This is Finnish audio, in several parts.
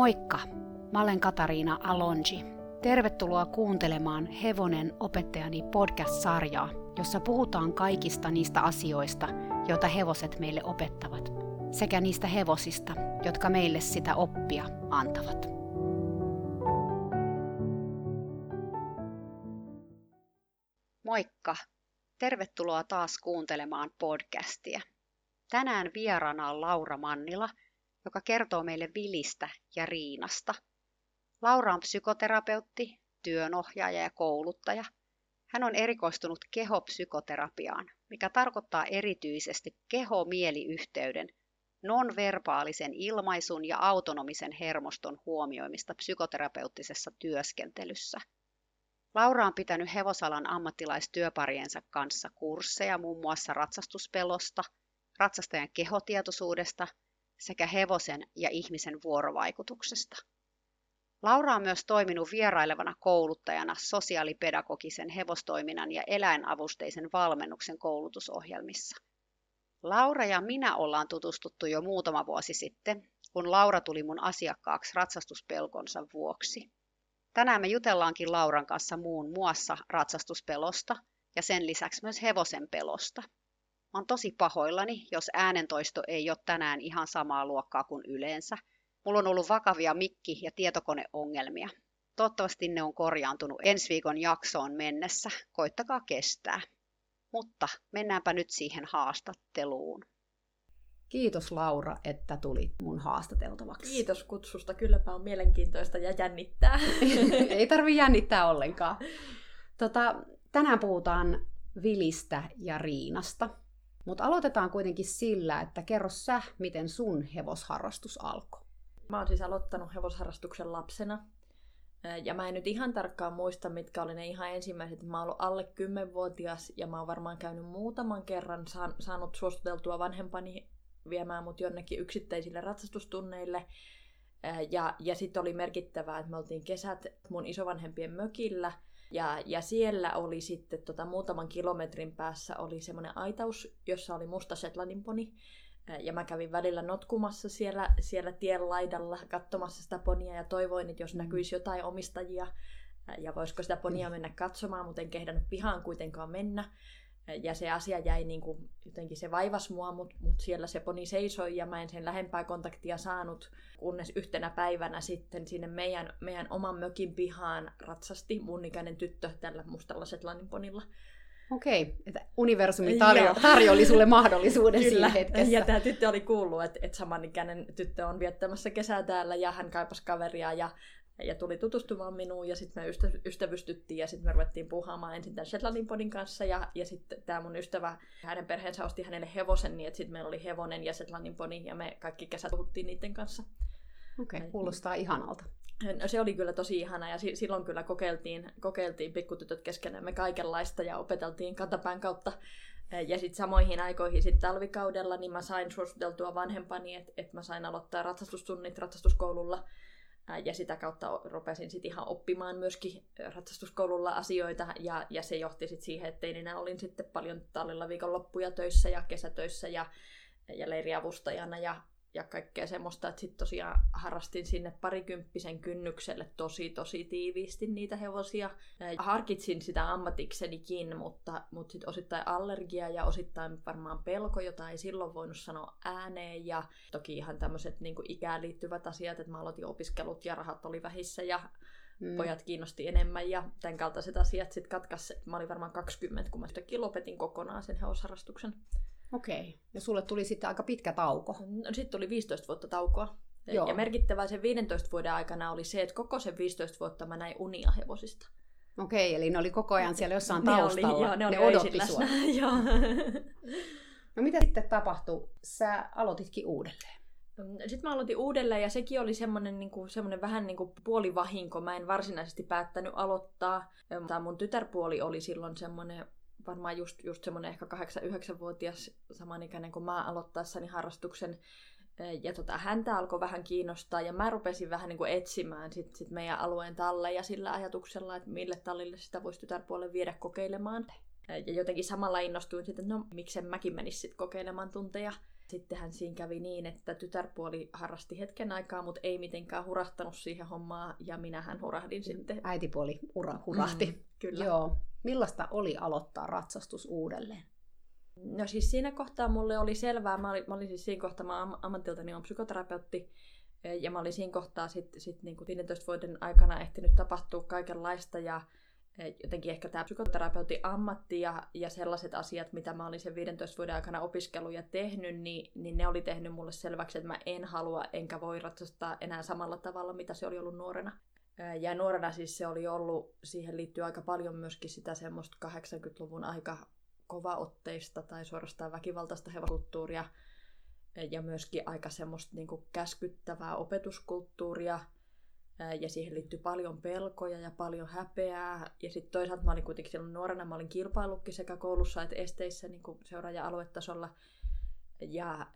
Moikka! Mä olen Katariina Alonji. Tervetuloa kuuntelemaan Hevonen opettajani podcast-sarjaa, jossa puhutaan kaikista niistä asioista, joita hevoset meille opettavat, sekä niistä hevosista, jotka meille sitä oppia antavat. Moikka! Tervetuloa taas kuuntelemaan podcastia. Tänään vieraana on Laura Mannila – joka kertoo meille Vilistä ja Riinasta. Laura on psykoterapeutti, työnohjaaja ja kouluttaja. Hän on erikoistunut kehopsykoterapiaan, mikä tarkoittaa erityisesti keho-mieliyhteyden, nonverbaalisen ilmaisun ja autonomisen hermoston huomioimista psykoterapeuttisessa työskentelyssä. Laura on pitänyt hevosalan ammattilaistyöpariensa kanssa kursseja muun muassa ratsastuspelosta, ratsastajan kehotietoisuudesta sekä hevosen ja ihmisen vuorovaikutuksesta. Laura on myös toiminut vierailevana kouluttajana sosiaalipedagogisen hevostoiminnan ja eläinavusteisen valmennuksen koulutusohjelmissa. Laura ja minä ollaan tutustuttu jo muutama vuosi sitten, kun Laura tuli mun asiakkaaksi ratsastuspelkonsa vuoksi. Tänään me jutellaankin Lauran kanssa muun muassa ratsastuspelosta ja sen lisäksi myös hevosen pelosta – Mä oon tosi pahoillani, jos äänentoisto ei ole tänään ihan samaa luokkaa kuin yleensä. Mulla on ollut vakavia mikki- ja tietokoneongelmia. Toivottavasti ne on korjaantunut ensi viikon jaksoon mennessä. Koittakaa kestää. Mutta mennäänpä nyt siihen haastatteluun. Kiitos Laura, että tulit mun haastateltavaksi. Kiitos kutsusta. Kylläpä on mielenkiintoista ja jännittää. ei tarvi jännittää ollenkaan. Tota, tänään puhutaan Vilistä ja Riinasta. Mutta aloitetaan kuitenkin sillä, että kerro sä, miten sun hevosharrastus alkoi. Mä oon siis aloittanut hevosharrastuksen lapsena. Ja mä en nyt ihan tarkkaan muista, mitkä oli ne ihan ensimmäiset. Mä oon ollut alle 10-vuotias ja mä oon varmaan käynyt muutaman kerran saanut suostuteltua vanhempani viemään mut jonnekin yksittäisille ratsastustunneille. Ja, ja sitten oli merkittävää, että me oltiin kesät mun isovanhempien mökillä – ja, ja siellä oli sitten tota, muutaman kilometrin päässä oli semmoinen aitaus, jossa oli musta Shetlandin Ja mä kävin välillä notkumassa siellä, siellä tien laidalla katsomassa sitä ponia ja toivoin, että jos mm. näkyisi jotain omistajia ja voisiko sitä ponia mm. mennä katsomaan, mutta en kehdannut pihaan kuitenkaan mennä. Ja se asia jäi niin kuin, jotenkin se vaivas mua, mutta mut siellä se poni seisoi ja mä en sen lähempää kontaktia saanut, kunnes yhtenä päivänä sitten sinne meidän, meidän oman mökin pihaan ratsasti mun ikäinen tyttö tällä mustalla Setlannin ponilla. Okei, että universumi tarjo- tarjoli sulle mahdollisuuden Kyllä. siinä hetkessä. Ja tämä tyttö oli kuullut, että, että samanikäinen tyttö on viettämässä kesää täällä ja hän kaipasi kaveria ja ja tuli tutustumaan minuun ja sitten me ystä, ystävystyttiin ja sitten me ruvettiin puhaamaan ensin tämän Shetlandin podin kanssa ja, ja sitten tämä mun ystävä, hänen perheensä osti hänelle hevosen niin, että sitten meillä oli hevonen ja Shetlandin podi ja me kaikki kesät puhuttiin niiden kanssa. Okei, okay, kuulostaa ihanalta. No, se oli kyllä tosi ihana ja si- silloin kyllä kokeiltiin, kokeiltiin pikkutytöt keskenämme kaikenlaista ja opeteltiin kantapään kautta ja sitten samoihin aikoihin sitten talvikaudella niin mä sain suositeltua vanhempani, että et mä sain aloittaa ratsastustunnit ratsastuskoululla ja sitä kautta rupesin sitten ihan oppimaan myöskin ratsastuskoululla asioita, ja, ja se johti sitten siihen, että enää olin sitten paljon tallilla viikonloppuja töissä ja kesätöissä ja, ja leiriavustajana, ja ja kaikkea semmoista, että sitten tosiaan harrastin sinne parikymppisen kynnykselle tosi tosi tiiviisti niitä hevosia. Harkitsin sitä ammatiksenikin, mutta, mutta sitten osittain allergia ja osittain varmaan pelko, jota ei silloin voinut sanoa ääneen. Ja toki ihan tämmöiset niin ikään liittyvät asiat, että mä aloitin opiskelut ja rahat oli vähissä ja mm. pojat kiinnosti enemmän ja tämän kaltaiset asiat sitten katkas. Mä olin varmaan 20, kun mä sitten lopetin kokonaan sen hevosharrastuksen. Okei. Ja sulle tuli sitten aika pitkä tauko. No sitten tuli 15 vuotta taukoa. Joo. Ja merkittävää sen 15 vuoden aikana oli se, että koko sen 15 vuotta mä näin unia hevosista. Okei, eli ne oli koko ajan siellä jossain ne taustalla. Oli, joo, ne, oli ne odotti sua. joo. no mitä sitten tapahtui? Sä aloititkin uudelleen. Sitten mä aloitin uudelleen ja sekin oli semmoinen, niin kuin, semmoinen vähän niin kuin puolivahinko. Mä en varsinaisesti päättänyt aloittaa. Tämä mun tytärpuoli oli silloin semmoinen varmaan just, just semmoinen ehkä 8-9-vuotias samanikäinen kuin mä aloittaessani harrastuksen. Ja tota, häntä alkoi vähän kiinnostaa ja mä rupesin vähän niin kuin etsimään sit, sit meidän alueen talleja sillä ajatuksella, että mille tallille sitä voisi tytärpuolelle viedä kokeilemaan. Ja jotenkin samalla innostuin sitten, että no miksen mäkin menis sitten kokeilemaan tunteja. Sittenhän siinä kävi niin, että tytärpuoli harrasti hetken aikaa, mutta ei mitenkään hurahtanut siihen hommaan, ja minähän hurahdin sitten. Äitipuoli ura, hurahti. Mm, kyllä. Joo. Millaista oli aloittaa ratsastus uudelleen? No siis siinä kohtaa mulle oli selvää, mä olin, mä olin siis siinä kohtaa, mä am, ammatiltani on psykoterapeutti, ja mä olin siinä kohtaa sitten sit niin 15 vuoden aikana ehtinyt tapahtua kaikenlaista, ja jotenkin ehkä tämä psykoterapeutin ammatti ja, ja sellaiset asiat, mitä mä olin sen 15 vuoden aikana opiskellut ja tehnyt, niin, niin ne oli tehnyt mulle selväksi, että mä en halua enkä voi ratsastaa enää samalla tavalla, mitä se oli ollut nuorena. Ja nuorena siis se oli ollut, siihen liittyy aika paljon myöskin sitä semmoista 80-luvun aika kovaotteista tai suorastaan väkivaltaista hevokulttuuria ja myöskin aika semmoista niin kuin käskyttävää opetuskulttuuria – ja siihen liittyy paljon pelkoja ja paljon häpeää. Ja sitten toisaalta mä olin kuitenkin silloin nuorena, mä olin kilpailukki sekä koulussa että esteissä niin kuin seuraaja-aluetasolla. Ja,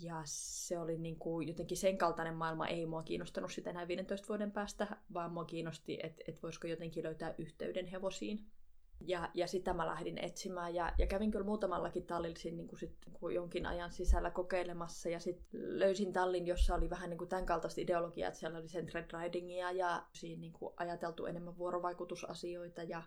ja se oli niin kuin jotenkin sen kaltainen maailma, ei mua kiinnostanut sitä enää 15 vuoden päästä, vaan mua kiinnosti, että et voisiko jotenkin löytää yhteyden hevosiin. Ja, ja sitä mä lähdin etsimään ja, ja kävin kyllä muutamallakin tallilla niin kuin sit, niin jonkin ajan sisällä kokeilemassa ja sitten löysin tallin, jossa oli vähän niin kuin tämän kaltaista ideologiaa, että siellä oli sen ridingia ja siinä niin kuin ajateltu enemmän vuorovaikutusasioita ja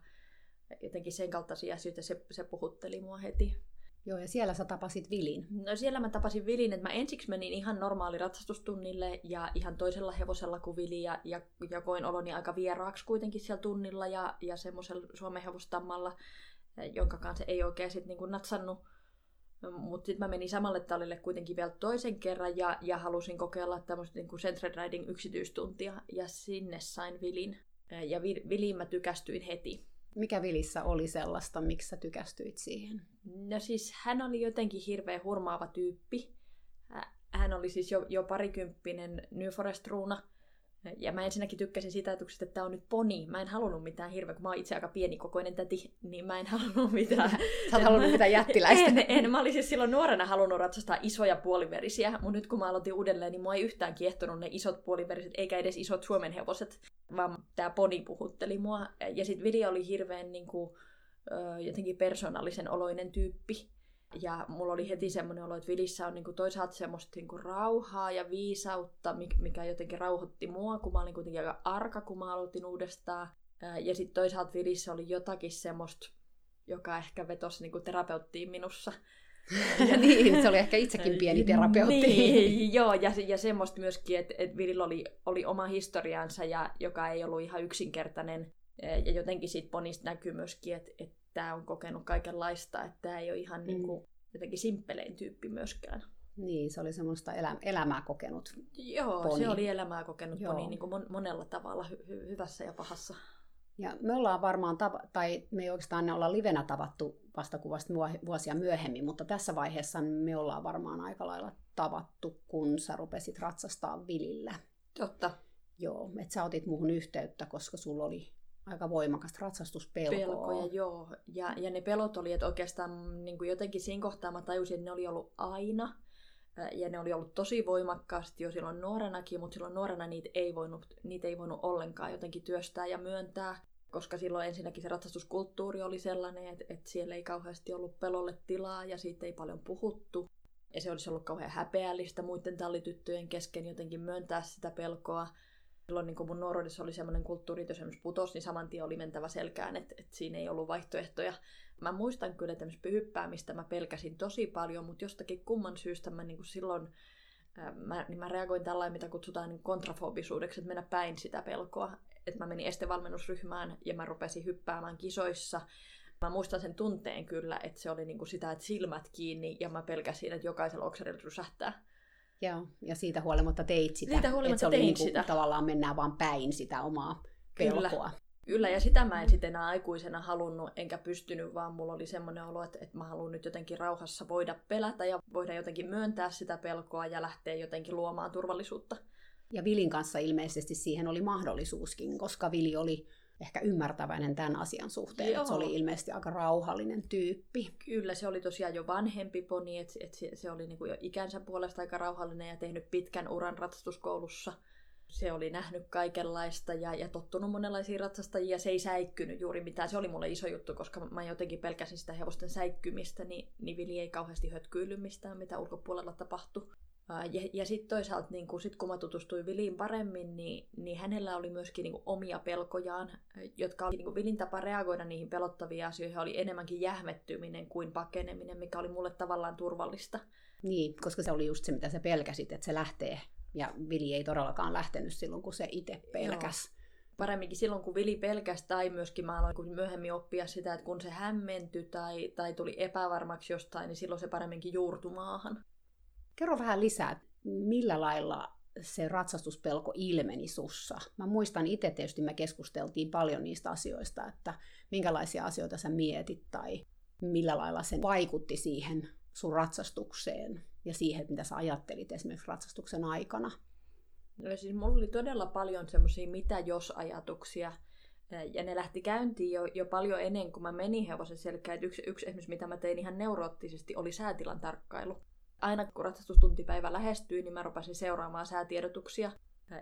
jotenkin sen kaltaisia asioita se, se puhutteli mua heti. Joo, ja siellä sä tapasit Vilin. No siellä mä tapasin Vilin, että mä ensiksi menin ihan normaali ratsastustunnille ja ihan toisella hevosella kuin Vili ja, ja, ja koin oloni aika vieraaksi kuitenkin siellä tunnilla ja, ja semmoisella Suomen hevostammalla, jonka kanssa ei oikein sitten niinku natsannut. Mutta sitten mä menin samalle tallille kuitenkin vielä toisen kerran ja, ja halusin kokeilla tämmöistä niinku Central Riding yksityistuntia ja sinne sain Vilin. Ja Viliin mä tykästyin heti. Mikä Vilissä oli sellaista, miksi sä tykästyit siihen? No siis hän oli jotenkin hirveän hurmaava tyyppi. Hän oli siis jo, jo parikymppinen New Forest-ruuna. Ja mä ensinnäkin tykkäsin sitä ajatuksesta, että tämä on nyt poni. Mä en halunnut mitään hirveä, kun mä oon itse aika pienikokoinen täti, niin mä en halunnut mitään. Sä oot halunnut mitään jättiläistä. En, en, mä olin siis silloin nuorena halunnut ratsastaa isoja puoliverisiä, mutta nyt kun mä aloitin uudelleen, niin mua ei yhtään kiehtonut ne isot puoliveriset, eikä edes isot Suomen hevoset, vaan tämä poni puhutteli mua. Ja sitten Vili oli hirveän niin kuin, jotenkin persoonallisen oloinen tyyppi. Ja mulla oli heti semmoinen olo, että Vilissä on niinku toisaalta semmoista niinku rauhaa ja viisautta, mikä jotenkin rauhoitti mua, kun mä olin kuitenkin aika arka, kun mä aloitin uudestaan. Ja sitten toisaalta Vilissä oli jotakin semmoista, joka ehkä vetosi niinku terapeuttiin minussa. ja niin, se oli ehkä itsekin pieni terapeutti. niin, joo, ja, ja semmoista myöskin, että et Virillä oli, oli oma historiansa, ja, joka ei ollut ihan yksinkertainen. Ja jotenkin siitä Ponista näkyy myöskin, että, että tämä on kokenut kaikenlaista, että tämä ei ole ihan mm. niin kuin, jotenkin simppelein tyyppi myöskään. Niin, se oli semmoista elä, elämää kokenut Joo, poni. se oli elämää kokenut Joo. poni niin kuin mon, monella tavalla, hy, hy, hyvässä ja pahassa. Ja me ollaan varmaan, tava- tai me ei oikeastaan olla livenä tavattu vasta kuvasta vuosia myöhemmin, mutta tässä vaiheessa me ollaan varmaan aika lailla tavattu, kun sä rupesit ratsastaa Vilillä. Totta. Joo, että sä otit muuhun yhteyttä, koska sulla oli aika voimakasta ratsastuspelkoa. Pelkoja, joo. Ja, ja ne pelot oli, että oikeastaan niin kuin jotenkin siinä kohtaa mä tajusin, että ne oli ollut aina. Ja ne oli ollut tosi voimakkaasti jo silloin nuorenakin, mutta silloin nuorena niitä ei voinut, niitä ei voinut ollenkaan jotenkin työstää ja myöntää. Koska silloin ensinnäkin se ratsastuskulttuuri oli sellainen, että, että siellä ei kauheasti ollut pelolle tilaa ja siitä ei paljon puhuttu. Ja se olisi ollut kauhean häpeällistä muiden tallityttöjen kesken jotenkin myöntää sitä pelkoa silloin niin mun nuoruudessa oli semmoinen kulttuuri, että jos esimerkiksi putos, niin saman tien oli mentävä selkään, että, että siinä ei ollut vaihtoehtoja. Mä muistan kyllä, että hyppäämistä mä pelkäsin tosi paljon, mutta jostakin kumman syystä mä niin silloin mä, niin mä reagoin tällä mitä kutsutaan niin kontrafobisuudeksi, että mennä päin sitä pelkoa. Että mä menin estevalmennusryhmään ja mä rupesin hyppäämään kisoissa. Mä muistan sen tunteen kyllä, että se oli niin sitä, että silmät kiinni ja mä pelkäsin, että jokaisella okserilla rysähtää. Joo, ja siitä huolimatta teit sitä. Siitä huolimatta se oli tein niin sitä. Tavallaan mennään vaan päin sitä omaa pelkoa. Kyllä. Kyllä, ja sitä mä en sitten enää aikuisena halunnut, enkä pystynyt, vaan mulla oli semmoinen olo, että, että mä haluan nyt jotenkin rauhassa voida pelätä ja voida jotenkin myöntää sitä pelkoa ja lähteä jotenkin luomaan turvallisuutta. Ja Vilin kanssa ilmeisesti siihen oli mahdollisuuskin, koska Vili oli ehkä ymmärtäväinen tämän asian suhteen. Että se oli ilmeisesti aika rauhallinen tyyppi. Kyllä, se oli tosiaan jo vanhempi poni, että et se, se oli niinku jo ikänsä puolesta aika rauhallinen ja tehnyt pitkän uran ratsastuskoulussa. se oli nähnyt kaikenlaista ja, ja tottunut monenlaisiin ratsastajia. Se ei säikkynyt juuri mitään. Se oli mulle iso juttu, koska mä jotenkin pelkäsin sitä hevosten säikkymistä, niin, niin Vili ei kauheasti hötkyily mistään, mitä ulkopuolella tapahtui. Ja, ja sitten toisaalta, niin kun, sit kun mä tutustuin Viliin paremmin, niin, niin hänellä oli myöskin niin omia pelkojaan, jotka oli niin Vilin tapa reagoida niihin pelottaviin asioihin, oli enemmänkin jähmettyminen kuin pakeneminen, mikä oli mulle tavallaan turvallista. Niin, koska se oli just se, mitä sä pelkäsit, että se lähtee. Ja Vili ei todellakaan lähtenyt silloin, kun se itse pelkäs. Joo. Paremminkin silloin, kun Vili pelkäsi, tai myöskin mä aloin myöhemmin oppia sitä, että kun se hämmentyi tai, tai tuli epävarmaksi jostain, niin silloin se paremminkin juurtu maahan. Kerro vähän lisää, millä lailla se ratsastuspelko ilmeni sussa? Mä muistan itse tietysti, me keskusteltiin paljon niistä asioista, että minkälaisia asioita sä mietit tai millä lailla se vaikutti siihen sun ratsastukseen ja siihen, mitä sä ajattelit esimerkiksi ratsastuksen aikana? No siis mulla oli todella paljon semmoisia mitä jos-ajatuksia, ja ne lähti käyntiin jo, jo paljon ennen kuin mä menin hevosen selkään. Yksi, yksi esimerkiksi, mitä mä tein ihan neuroottisesti, oli säätilan tarkkailu. Aina kun ratsastustuntipäivä lähestyi, niin mä rupesin seuraamaan säätiedotuksia.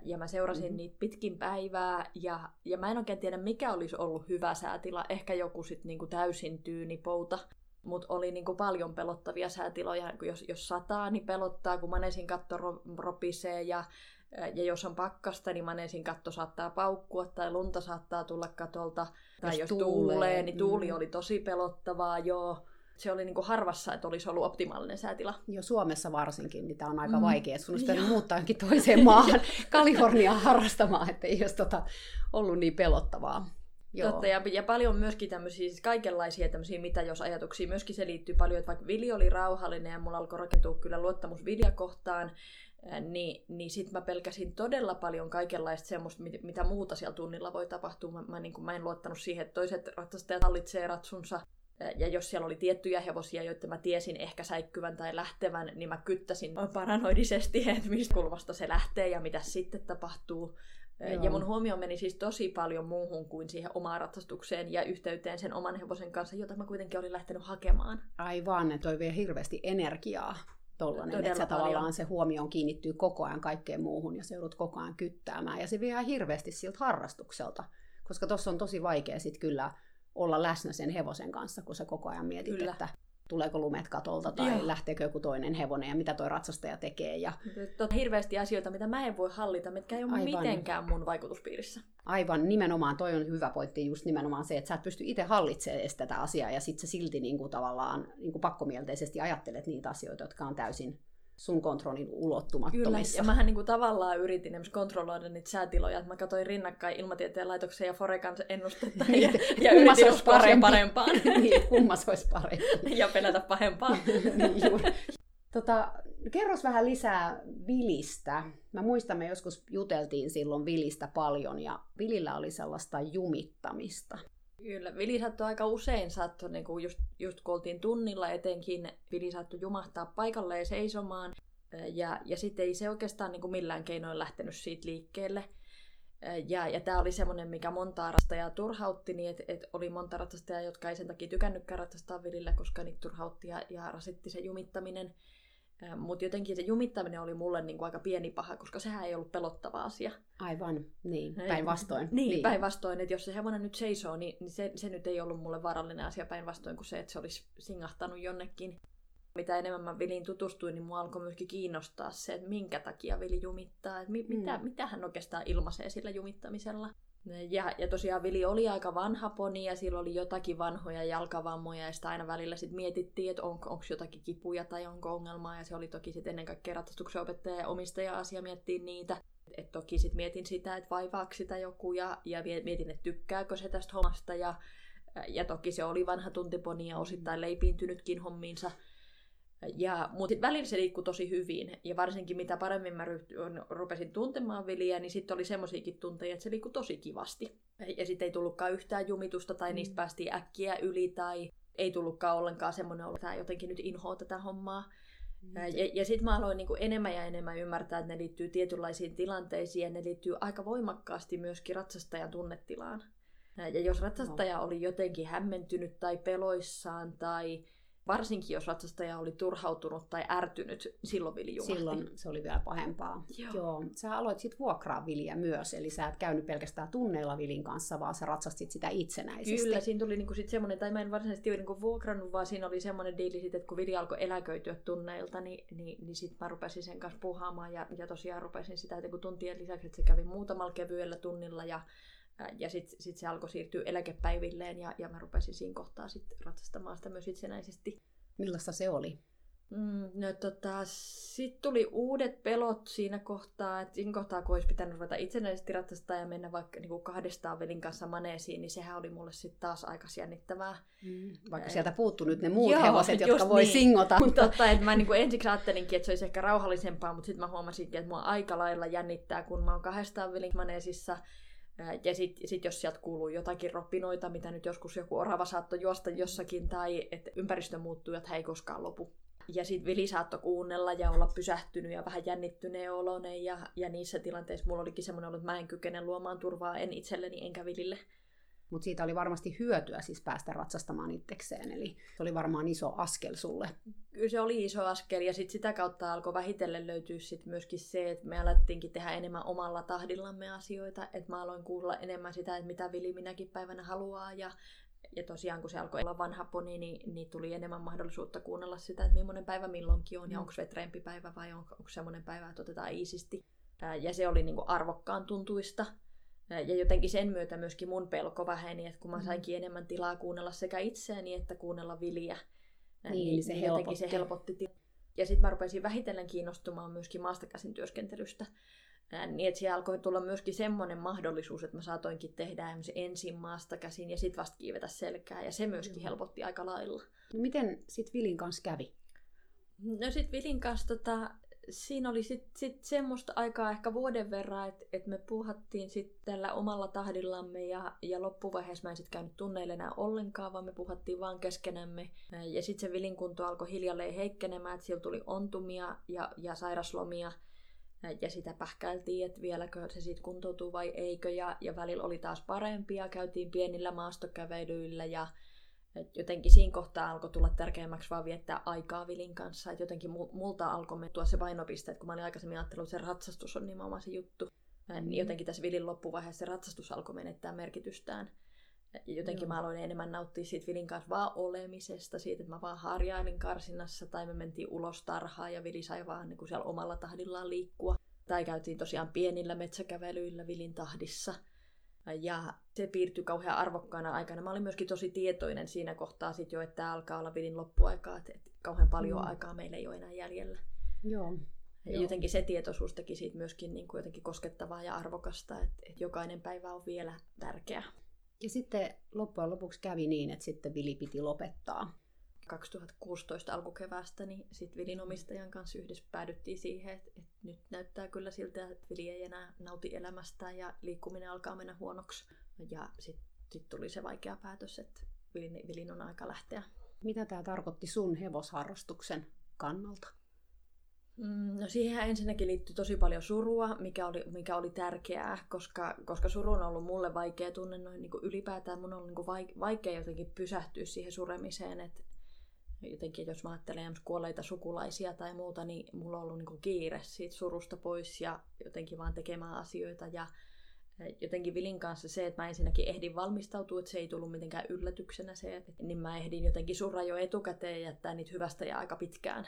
Ja mä seurasin mm-hmm. niitä pitkin päivää, ja, ja mä en oikein tiedä, mikä olisi ollut hyvä säätila. Ehkä joku sitten niinku täysin tyyni pouta. Mutta oli niinku paljon pelottavia säätiloja. Jos, jos sataa, niin pelottaa, kun manesin katto ropisee ja, ja jos on pakkasta, niin manesin katto saattaa paukkua tai lunta saattaa tulla katolta. Tai jos, jos tuulee, tuulee niin tuuli mm. oli tosi pelottavaa, joo se oli niin kuin harvassa, että olisi ollut optimaalinen säätila. Jo Suomessa varsinkin, niin tämä on aika mm. vaikea, että sun olisi muuttaa jonkin toiseen maahan, Kaliforniaan harrastamaan, että ei olisi tota, ollut niin pelottavaa. Joo. Totta, ja, ja paljon myöskin tämmöisiä, siis kaikenlaisia tämmöisiä mitä jos ajatuksia. Myöskin se liittyy paljon, että vaikka Vili oli rauhallinen ja mulla alkoi rakentua kyllä luottamus Vilja kohtaan, niin, niin sitten mä pelkäsin todella paljon kaikenlaista semmoista, mit, mitä muuta siellä tunnilla voi tapahtua. Mä, mä, niin kuin, mä en luottanut siihen, että toiset ratsastajat hallitsee ratsunsa. Ja jos siellä oli tiettyjä hevosia, joita mä tiesin ehkä säikkyvän tai lähtevän, niin mä kyttäsin paranoidisesti, että mistä kulmasta se lähtee ja mitä sitten tapahtuu. Joo. Ja mun huomio meni siis tosi paljon muuhun kuin siihen omaan ratsastukseen ja yhteyteen sen oman hevosen kanssa, jota mä kuitenkin olin lähtenyt hakemaan. Aivan, toi vie hirveästi energiaa tollanen, että tavallaan se huomioon kiinnittyy koko ajan kaikkeen muuhun ja se joudut koko ajan kyttäämään. Ja se vie ihan hirveästi siltä harrastukselta, koska tuossa on tosi vaikea sitten kyllä olla läsnä sen hevosen kanssa, kun sä koko ajan mietit, kyllä. että tuleeko lumet katolta tai Joo. lähteekö joku toinen hevonen ja mitä toi ratsastaja tekee. Ja... Totta hirveästi asioita, mitä mä en voi hallita, mitkä ei ole Aivan. mitenkään mun vaikutuspiirissä. Aivan, nimenomaan toi on hyvä pointti, just nimenomaan se, että sä et pysty itse hallitsemaan edes tätä asiaa ja sitten sä silti niin kuin tavallaan niin kuin pakkomielteisesti ajattelet niitä asioita, jotka on täysin sun kontrollin ulottumattomissa. Kyllä, ja mähän niinku tavallaan yritin kontrolloida niitä säätiloja, että mä katsoin rinnakkain ilmatieteen laitoksen ja Forekan ennustetta ja, ja yritin uskoa parempi. parempaan. niin, kummas olisi parempi. ja pelätä pahempaa. niin, juuri. Tota, kerros vähän lisää Vilistä. Mä muistan, me joskus juteltiin silloin Vilistä paljon ja Vilillä oli sellaista jumittamista. Kyllä, Vili saattoi aika usein, saattoi, niin kuin just, just kun oltiin tunnilla etenkin, Vili saattoi jumahtaa paikalle seisomaan, ja, ja sitten ei se oikeastaan niin kuin millään keinoin lähtenyt siitä liikkeelle. Ja, ja tämä oli semmoinen, mikä monta ratsastajaa turhautti, niin että et oli monta ratsastajaa, jotka ei sen takia tykännytkään ratsastaa Vilillä, koska niitä turhautti ja, ja rasitti se jumittaminen. Mutta jotenkin se jumittaminen oli mulle niinku aika pieni paha, koska sehän ei ollut pelottava asia. Aivan, niin, päinvastoin. Niin, niin. päinvastoin, että jos se hevonen nyt seisoo, niin, niin se, se nyt ei ollut mulle vaarallinen asia päinvastoin kuin se, että se olisi singahtanut jonnekin. Mitä enemmän mä Viliin tutustuin, niin mua alkoi myöskin kiinnostaa se, että minkä takia Vili jumittaa, että mi- mm. mitä, mitä hän oikeastaan ilmaisee sillä jumittamisella. Ja, ja tosiaan Vili oli aika vanha poni ja sillä oli jotakin vanhoja jalkavammoja ja sitä aina välillä sit mietittiin, että on, onko jotakin kipuja tai onko ongelmaa ja se oli toki sitten ennen kaikkea ratsastuksen opettaja ja omistaja-asia miettiä niitä. Et toki sitten mietin sitä, että vaivaako sitä joku ja, ja mietin, että tykkääkö se tästä hommasta ja, ja toki se oli vanha tuntiponi ja osittain leipiintynytkin hommiinsa. Ja, mutta välillä se liikkui tosi hyvin, ja varsinkin mitä paremmin mä ryhty, rupesin tuntemaan Viliä, niin sitten oli semmoisiakin tunteja, että se liikkui tosi kivasti. Ja sitten ei tullutkaan yhtään jumitusta, tai mm. niistä päästiin äkkiä yli, tai ei tullutkaan ollenkaan semmoinen olo, että jotenkin nyt inhoa tätä hommaa. Mm. Ja, ja sitten mä aloin niinku enemmän ja enemmän ymmärtää, että ne liittyy tietynlaisiin tilanteisiin, ja ne liittyy aika voimakkaasti myöskin ratsastajan tunnetilaan. Ja jos ratsastaja no. oli jotenkin hämmentynyt tai peloissaan tai Varsinkin jos ratsastaja oli turhautunut tai ärtynyt, silloin vili jumahti. Silloin se oli vielä pahempaa. Joo. Joo. Sä aloit sitten vuokraa viliä myös, eli sä et käynyt pelkästään tunneilla vilin kanssa, vaan sä ratsastit sitä itsenäisesti. Kyllä, siinä tuli niinku sit semmoinen, tai mä en varsinaisesti niinku vuokrannut, vaan siinä oli semmoinen diili sit, että kun vili alkoi eläköityä tunneilta, niin, niin, niin sitten mä rupesin sen kanssa puhaamaan ja, ja tosiaan rupesin sitä, että kun tuntien lisäksi, että se kävi muutamalla kevyellä tunnilla ja ja sitten sit se alkoi siirtyä eläkepäivilleen ja, ja mä rupesin siinä kohtaa sitten ratsastamaan sitä myös itsenäisesti. Millaista se oli? Mm, no tota, sitten tuli uudet pelot siinä kohtaa, että siinä kohtaa kun olisi pitänyt ruveta itsenäisesti ratsastaa ja mennä vaikka niin kuin kahdestaan velin kanssa maneesiin, niin sehän oli mulle sitten taas aika jännittävää. Mm, vaikka sieltä puuttu nyt ne muut Joo, hevoset, jotka voi niin. singota. Mutta totta, että mä niin kuin ensiksi ajattelinkin, että se olisi ehkä rauhallisempaa, mutta sitten mä huomasinkin, että mua aika lailla jännittää, kun mä oon kahdestaan velin maneesissa ja sitten sit jos sieltä kuuluu jotakin ropinoita, mitä nyt joskus joku orava saattoi juosta jossakin, tai että ympäristö muuttuu, että he ei koskaan lopu. Ja sitten Vili saattoi kuunnella ja olla pysähtynyt ja vähän jännittyneen oloinen. Ja, ja niissä tilanteissa mulla olikin semmoinen ollut, että mä en kykene luomaan turvaa en itselleni enkä Vilille. Mutta siitä oli varmasti hyötyä siis päästä ratsastamaan itsekseen, eli se oli varmaan iso askel sulle. Kyllä se oli iso askel, ja sitten sitä kautta alkoi vähitellen löytyä sit myöskin se, että me alettiinkin tehdä enemmän omalla tahdillamme asioita, että mä aloin kuulla enemmän sitä, että mitä Vili minäkin päivänä haluaa, ja ja tosiaan kun se alkoi olla vanha poni, niin, niin tuli enemmän mahdollisuutta kuunnella sitä, että millainen päivä milloinkin on, ja mm. onko vetreempi päivä vai onko, onko semmoinen päivä, että otetaan iisisti. Ja se oli niin kuin arvokkaan tuntuista. Ja jotenkin sen myötä myöskin mun pelko väheni, että kun mä mm. sainkin enemmän tilaa kuunnella sekä itseäni että kuunnella Viliä, niin, niin se, helpotti. se helpotti. Ja sitten mä rupesin vähitellen kiinnostumaan myöskin maastakäsin työskentelystä. Niin että siellä alkoi tulla myöskin semmoinen mahdollisuus, että mä saatoinkin tehdä ensin maasta käsin ja sitten vasta kiivetä selkää. Ja se myöskin helpotti aika lailla. No miten sitten Vilin kanssa kävi? No sitten Vilin kanssa tota, siinä oli sitten sit semmoista aikaa ehkä vuoden verran, että et me puhattiin sitten tällä omalla tahdillamme ja, ja loppuvaiheessa mä en sitten käynyt tunneille enää ollenkaan, vaan me puhattiin vaan keskenämme. Ja sitten se vilinkunto alkoi hiljalleen heikkenemään, että siellä tuli ontumia ja, ja sairaslomia. Ja sitä pähkäiltiin, että vieläkö se sitten kuntoutuu vai eikö. Ja, ja välillä oli taas parempia, käytiin pienillä maastokävelyillä ja, et jotenkin siinä kohtaa alkoi tulla tärkeämmäksi vaan viettää aikaa Vilin kanssa. Et jotenkin multa alkoi tuoda se painopiste, että kun mä olin aikaisemmin ajatellut, että se ratsastus on nimenomaan se juttu. Mm. Niin jotenkin tässä Vilin loppuvaiheessa se ratsastus alkoi menettää merkitystään. Ja jotenkin Joo. mä aloin enemmän nauttia siitä Vilin kanssa vaan olemisesta, siitä, että mä vaan harjailin karsinnassa tai me mentiin ulos tarhaan ja Vili sai vaan niin kuin siellä omalla tahdillaan liikkua. Tai käytiin tosiaan pienillä metsäkävelyillä Vilin tahdissa – ja se piirtyi kauhean arvokkaana aikana. Mä olin myöskin tosi tietoinen siinä kohtaa sit jo, että tämä alkaa olla vidin loppuaikaa, että kauhean paljon mm. aikaa meillä ei ole enää jäljellä. Joo. Ja Joo. jotenkin se tietoisuus teki siitä myöskin niin kuin jotenkin koskettavaa ja arvokasta, että, että jokainen päivä on vielä tärkeä. Ja sitten loppujen lopuksi kävi niin, että sitten Vili piti lopettaa. 2016 alkukeväästä, niin sitten Vilin omistajan kanssa yhdessä päädyttiin siihen, että, että nyt näyttää kyllä siltä, että Vili ei enää nauti elämästään ja liikkuminen alkaa mennä huonoksi. Ja sitten sit tuli se vaikea päätös, että Vilin, Vilin on aika lähteä. Mitä tämä tarkoitti sun hevosharrastuksen kannalta? Mm, no siihen ensinnäkin liittyy tosi paljon surua, mikä oli, mikä oli tärkeää, koska, koska suru on ollut mulle vaikea tunne noin niin kuin ylipäätään. Mun on niin kuin vaikea jotenkin pysähtyä siihen suremiseen, että jotenkin jos mä ajattelen kuolleita sukulaisia tai muuta, niin mulla on ollut niin kiire siitä surusta pois ja jotenkin vaan tekemään asioita. Ja jotenkin Vilin kanssa se, että mä ensinnäkin ehdin valmistautua, että se ei tullut mitenkään yllätyksenä se, että niin mä ehdin jotenkin surra jo etukäteen ja jättää niitä hyvästä ja aika pitkään.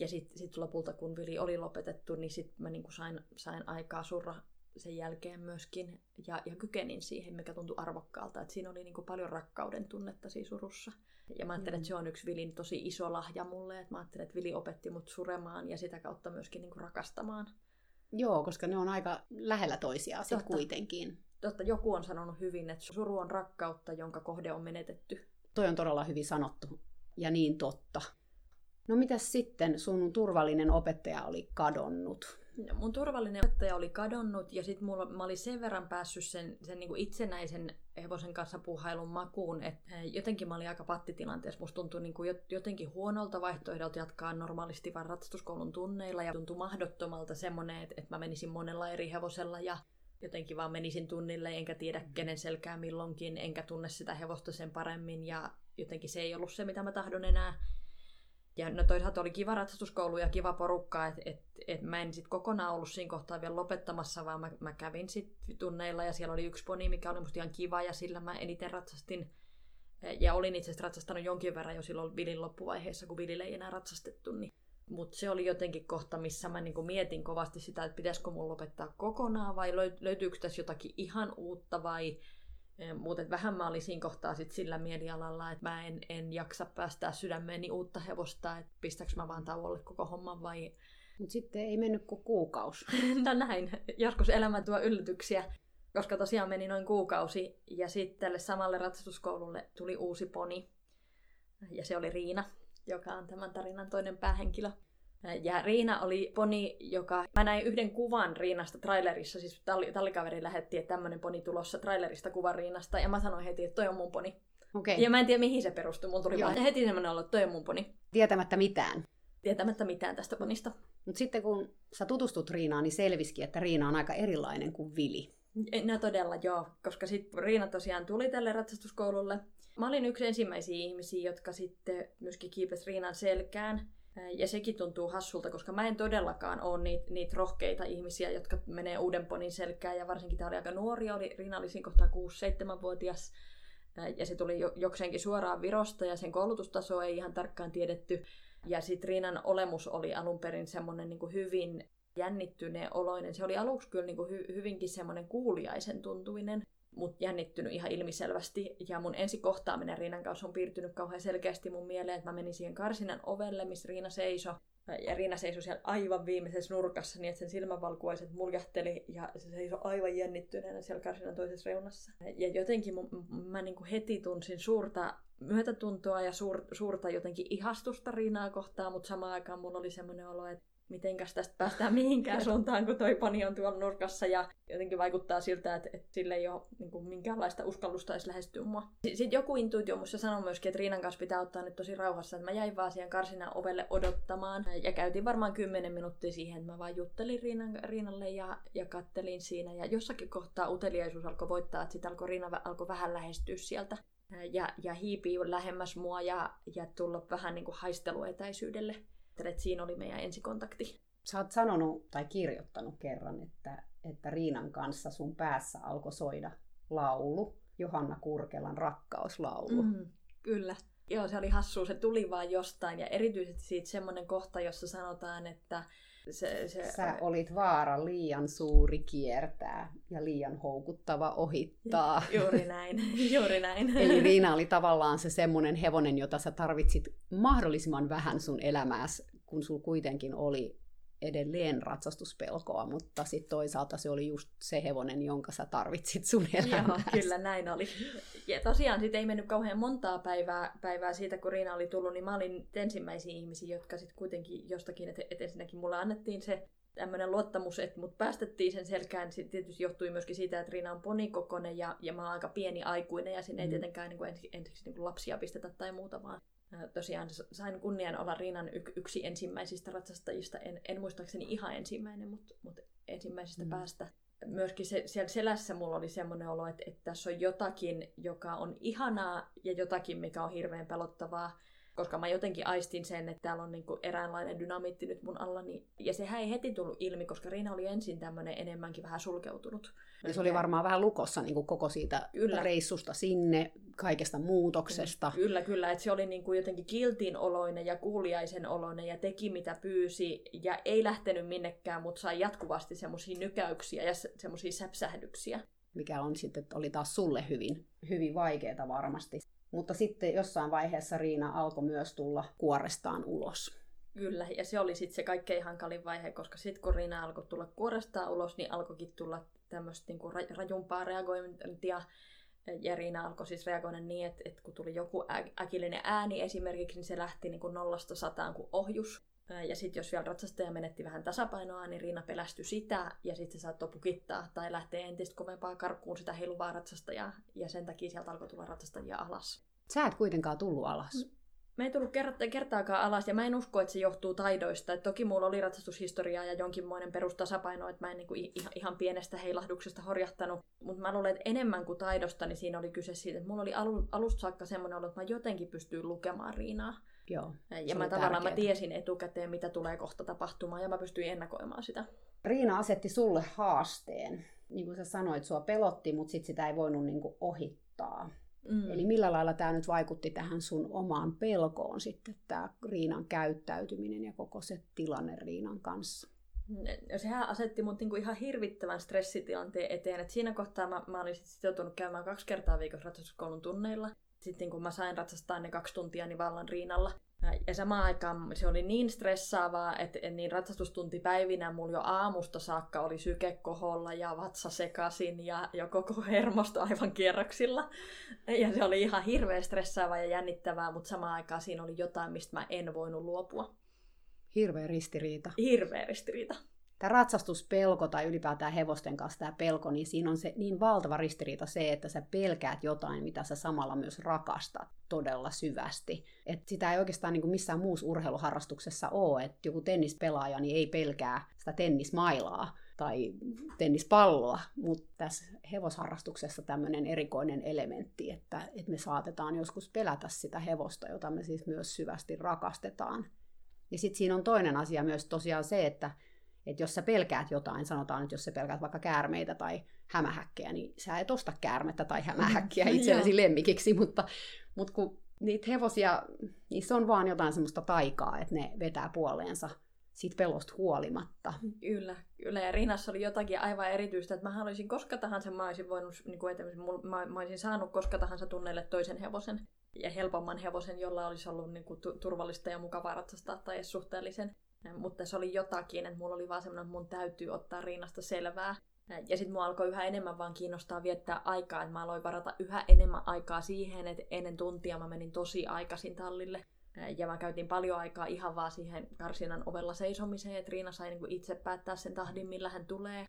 Ja sitten sit lopulta, kun Vili oli lopetettu, niin sitten mä niin sain, sain aikaa surra sen jälkeen myöskin ja, ja kykenin siihen, mikä tuntui arvokkaalta. Et siinä oli niin paljon rakkauden tunnetta siinä surussa. Ja mä ajattelen, mm. että se on yksi Vilin tosi iso lahja mulle, että mä ajattelen, että Vili opetti mut suremaan ja sitä kautta myöskin niin kuin rakastamaan. Joo, koska ne on aika lähellä toisiaan sitten kuitenkin. Totta, joku on sanonut hyvin, että suru on rakkautta, jonka kohde on menetetty. Toi on todella hyvin sanottu ja niin totta. No mitäs sitten, sun turvallinen opettaja oli kadonnut? Mun turvallinen opettaja oli kadonnut ja sitten mä olin sen verran päässyt sen, sen niin kuin itsenäisen hevosen kanssa puhailun makuun, että eh, jotenkin mä olin aika pattitilanteessa. Musta tuntui niin kuin jotenkin huonolta vaihtoehdolta jatkaa normaalisti vaan ratsastuskoulun tunneilla ja tuntui mahdottomalta semmoinen, että, että mä menisin monella eri hevosella ja jotenkin vaan menisin tunnille, enkä tiedä kenen selkää milloinkin, enkä tunne sitä hevosta sen paremmin ja jotenkin se ei ollut se, mitä mä tahdon enää Ja no toisaalta oli kiva ratsastuskoulu ja kiva porukka, että et, et mä en sitten kokonaan ollut siinä kohtaa vielä lopettamassa, vaan mä, mä kävin sitten tunneilla ja siellä oli yksi poni, mikä oli musta ihan kiva ja sillä mä eniten ratsastin. Ja olin itse asiassa ratsastanut jonkin verran jo silloin Vilin loppuvaiheessa, kun Vilille ei enää ratsastettu. Niin. Mutta se oli jotenkin kohta, missä mä niinku mietin kovasti sitä, että pitäisikö mun lopettaa kokonaan vai löytyykö tässä jotakin ihan uutta vai Muuten vähän mä olin siinä kohtaa sit sillä mielialalla, että mä en, en jaksa päästää sydämeeni uutta hevosta, että pistäks mä vaan tauolle koko homman vai... Mutta sitten ei mennyt kuin kuukausi. no näin, joskus elämä tuo yllätyksiä, koska tosiaan meni noin kuukausi ja sitten tälle samalle ratsastuskoululle tuli uusi poni ja se oli Riina, joka on tämän tarinan toinen päähenkilö. Ja Riina oli poni, joka... Mä näin yhden kuvan Riinasta trailerissa, siis talli, tallikaveri lähetti, että tämmöinen poni tulossa trailerista kuvan Riinasta, ja mä sanoin heti, että toi on mun poni. Okay. Ja mä en tiedä, mihin se perustui. Mulla tuli Joo. vaan heti semmoinen olo, että toi on mun poni. Tietämättä mitään. Tietämättä mitään tästä ponista. Mutta sitten kun sä tutustut Riinaan, niin selvisikin, että Riina on aika erilainen kuin Vili. No todella joo, koska sitten Riina tosiaan tuli tälle ratsastuskoululle. Mä olin yksi ensimmäisiä ihmisiä, jotka sitten myöskin kiipesi Riinan selkään. Ja sekin tuntuu hassulta, koska mä en todellakaan ole niitä, niitä rohkeita ihmisiä, jotka menee uuden ponin selkään. Ja varsinkin tämä oli aika nuori, oli, siinä kohtaa 6-7-vuotias. Ja se tuli jokseenkin suoraan Virosta ja sen koulutustaso ei ihan tarkkaan tiedetty. Ja sitten Riinan olemus oli alun perin semmoinen niin hyvin jännittyneen oloinen. Se oli aluksi kyllä niin kuin hy- hyvinkin semmoinen kuuliaisen tuntuinen mut jännittynyt ihan ilmiselvästi. Ja mun ensi kohtaaminen Riinan kanssa on piirtynyt kauhean selkeästi mun mieleen, että mä menin siihen karsinan ovelle, missä Riina seisoi. Ja Riina seisoi siellä aivan viimeisessä nurkassa niin, että sen silmävalkuaiset muljahteli ja se seisoi aivan jännittyneenä siellä karsinan toisessa reunassa. Ja jotenkin mun, mä niin kuin heti tunsin suurta myötätuntoa ja suur, suurta jotenkin ihastusta Riinaa kohtaan, mutta samaan aikaan mulla oli semmoinen olo, että mitenkäs tästä päästään mihinkään suuntaan, kun toi pani on tuolla nurkassa ja jotenkin vaikuttaa siltä, että, että sille ei ole niin kuin minkäänlaista uskallusta edes lähestyä mua. Sitten joku intuitio musta sanoi myöskin, että Riinan kanssa pitää ottaa nyt tosi rauhassa, että mä jäin vaan siihen karsinan ovelle odottamaan. Ja käytiin varmaan 10 minuuttia siihen, että mä vaan juttelin Riinan, Riinalle ja, ja kattelin siinä. Ja jossakin kohtaa uteliaisuus alkoi voittaa, että sitten alkoi Riina alkoi vähän lähestyä sieltä. Ja, ja hiipii lähemmäs mua ja, ja tulla vähän niin kuin haisteluetäisyydelle että siinä oli meidän ensikontakti. Sä oot sanonut tai kirjoittanut kerran, että, että Riinan kanssa sun päässä alkoi soida laulu, Johanna Kurkelan rakkauslaulu. Mm, kyllä. Joo, se oli hassua, se tuli vaan jostain ja erityisesti siitä semmoinen kohta, jossa sanotaan, että se, se... Sä olit vaara liian suuri kiertää ja liian houkuttava ohittaa. Juuri näin, juuri näin. Eli Riina oli tavallaan se semmoinen hevonen, jota sä tarvitsit mahdollisimman vähän sun elämääsi, kun sul kuitenkin oli edelleen ratsastuspelkoa, mutta sitten toisaalta se oli just se hevonen, jonka sä tarvitsit sun. Joo, kyllä näin oli. Ja tosiaan sitten ei mennyt kauhean montaa päivää, päivää siitä, kun Riina oli tullut, niin mä olin ensimmäisiä ihmisiä, jotka sitten kuitenkin jostakin, että et ensinnäkin mulle annettiin se tämmöinen luottamus, että mut päästettiin sen selkään. Sitten tietysti johtui myöskin siitä, että Riina on ponikokonen ja, ja mä oon aika pieni aikuinen ja sinne mm. ei tietenkään niin kuin ensiksi, ensiksi niin kuin lapsia pistetä tai muuta, vaan tosiaan sain kunnian olla Riinan yksi ensimmäisistä ratsastajista, en, en muistaakseni ihan ensimmäinen, mutta, mutta ensimmäisestä mm. päästä. Myöskin se, siellä selässä mulla oli semmoinen olo, että, että tässä on jotakin, joka on ihanaa ja jotakin, mikä on hirveän pelottavaa koska mä jotenkin aistin sen, että täällä on niinku eräänlainen dynamiitti nyt mun alla. Niin... Ja sehän ei heti tullut ilmi, koska Riina oli ensin tämmöinen enemmänkin vähän sulkeutunut. Ja se oli varmaan vähän lukossa niin kuin koko siitä kyllä. reissusta sinne, kaikesta muutoksesta. Kyllä, kyllä. Että se oli niin kuin jotenkin kiltin oloinen ja kuuliaisen oloinen ja teki mitä pyysi ja ei lähtenyt minnekään, mutta sai jatkuvasti semmoisia nykäyksiä ja semmoisia säpsähdyksiä. Mikä on sitten, oli taas sulle hyvin, hyvin vaikeaa varmasti. Mutta sitten jossain vaiheessa Riina alkoi myös tulla kuorestaan ulos. Kyllä, ja se oli sitten se kaikkein hankalin vaihe, koska sitten kun Riina alkoi tulla kuorestaan ulos, niin alkoikin tulla tämmöistä niinku rajumpaa reagointia. Ja Riina alkoi siis reagoida niin, että, että kun tuli joku äkillinen ääni esimerkiksi, niin se lähti niin kuin nollasta sataan kuin ohjus. Ja sitten jos vielä ratsastaja menetti vähän tasapainoa, niin Riina pelästyi sitä ja sitten se saattoi pukittaa tai lähteä entistä kovempaa karkuun sitä heiluvaa ratsastajaa. Ja sen takia sieltä alkoi tulla ratsastajia alas. Sä et kuitenkaan tullut alas. Mä en tullut kertaakaan alas ja mä en usko, että se johtuu taidoista. Et toki mulla oli ratsastushistoriaa ja jonkinmoinen perustasapaino, että mä en niinku ihan, ihan pienestä heilahduksesta horjahtanut. Mutta mä luulen, että enemmän kuin taidosta, niin siinä oli kyse siitä, että mulla oli alusta saakka semmoinen olo, että mä jotenkin pystyin lukemaan Riinaa. Joo, ja mä tavallaan mä tiesin etukäteen, mitä tulee kohta tapahtumaan, ja mä pystyin ennakoimaan sitä. Riina asetti sulle haasteen. Niin kuin sä sanoit, sua pelotti, mutta sit sitä ei voinut niin kuin ohittaa. Mm. Eli millä lailla tämä nyt vaikutti tähän sun omaan pelkoon sitten, tämä Riinan käyttäytyminen ja koko se tilanne Riinan kanssa? No, sehän asetti mut niinku ihan hirvittävän stressitilanteen eteen. Et siinä kohtaa mä, mä olin sit sitoutunut käymään kaksi kertaa viikossa ratsastuskoulun tunneilla. Sitten kun mä sain ratsastaa ne kaksi tuntia niin vallan Riinalla. Ja samaan aikaan se oli niin stressaavaa, että niin ratsastustuntipäivinä mulla jo aamusta saakka oli syke koholla ja vatsa sekasin ja, ja koko hermosto aivan kierroksilla. Ja se oli ihan hirveän stressaavaa ja jännittävää, mutta samaan aikaan siinä oli jotain, mistä mä en voinut luopua. Hirveä ristiriita. Hirveä ristiriita tämä ratsastuspelko tai ylipäätään hevosten kanssa tämä pelko, niin siinä on se niin valtava ristiriita se, että sä pelkäät jotain, mitä sä samalla myös rakastat todella syvästi. Et sitä ei oikeastaan niin kuin missään muussa urheiluharrastuksessa ole, että joku tennispelaaja niin ei pelkää sitä tennismailaa tai tennispalloa, mutta tässä hevosharrastuksessa tämmöinen erikoinen elementti, että, että me saatetaan joskus pelätä sitä hevosta, jota me siis myös syvästi rakastetaan. Ja sitten siinä on toinen asia myös tosiaan se, että että jos sä pelkäät jotain, sanotaan että jos sä pelkäät vaikka käärmeitä tai hämähäkkejä, niin sä et osta käärmettä tai hämähäkkiä mm, itsellesi lemmikiksi, mutta, mutta kun niitä hevosia, niissä on vaan jotain semmoista taikaa, että ne vetää puoleensa siitä pelosta huolimatta. Kyllä, kyllä. Ja Riinassa oli jotakin aivan erityistä, että mä haluaisin koska tahansa, mä olisin voinut, niin kuin mä, mä olisin saanut koska tahansa tunneille toisen hevosen ja helpomman hevosen, jolla olisi ollut niin kuin, turvallista ja mukavaa ratsastaa tai edes suhteellisen mutta se oli jotakin, että mulla oli vaan semmoinen, että mun täytyy ottaa rinnasta selvää. Ja sitten mua alkoi yhä enemmän vaan kiinnostaa viettää aikaa, että mä aloin varata yhä enemmän aikaa siihen, että ennen tuntia mä menin tosi aikaisin tallille. Ja mä käytin paljon aikaa ihan vaan siihen karsinan ovella seisomiseen, että Riina sai niinku itse päättää sen tahdin, millä hän tulee.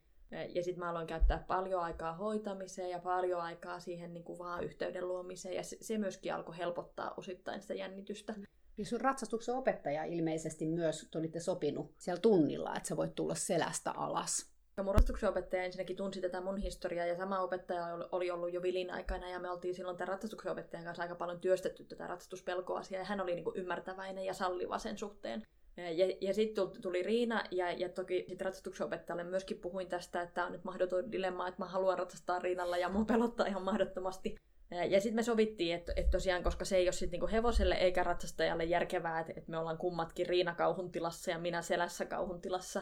Ja sitten mä aloin käyttää paljon aikaa hoitamiseen ja paljon aikaa siihen niinku vaan yhteyden luomiseen. Ja se, se myöskin alkoi helpottaa osittain sitä jännitystä. Ja sun ratsastuksen opettaja ilmeisesti myös olitte sopinut siellä tunnilla, että sä voit tulla selästä alas. Ja mun ratsastuksen opettaja ensinnäkin tunsi tätä mun historiaa ja sama opettaja oli ollut jo vilin aikana ja me oltiin silloin tämän ratsastuksen opettajan kanssa aika paljon työstetty tätä ratsastuspelkoasiaa ja hän oli niinku ymmärtäväinen ja salliva sen suhteen. Ja, ja sitten tuli Riina, ja, ja toki sit ratsastuksen opettajalle myöskin puhuin tästä, että on nyt mahdoton dilemma, että mä haluan ratsastaa Riinalla, ja mun pelottaa ihan mahdottomasti. Ja sitten me sovittiin, että, että tosiaan, koska se ei ole sit niinku hevoselle eikä ratsastajalle järkevää, että, että me ollaan kummatkin Riina kauhun tilassa ja minä selässä kauhun tilassa,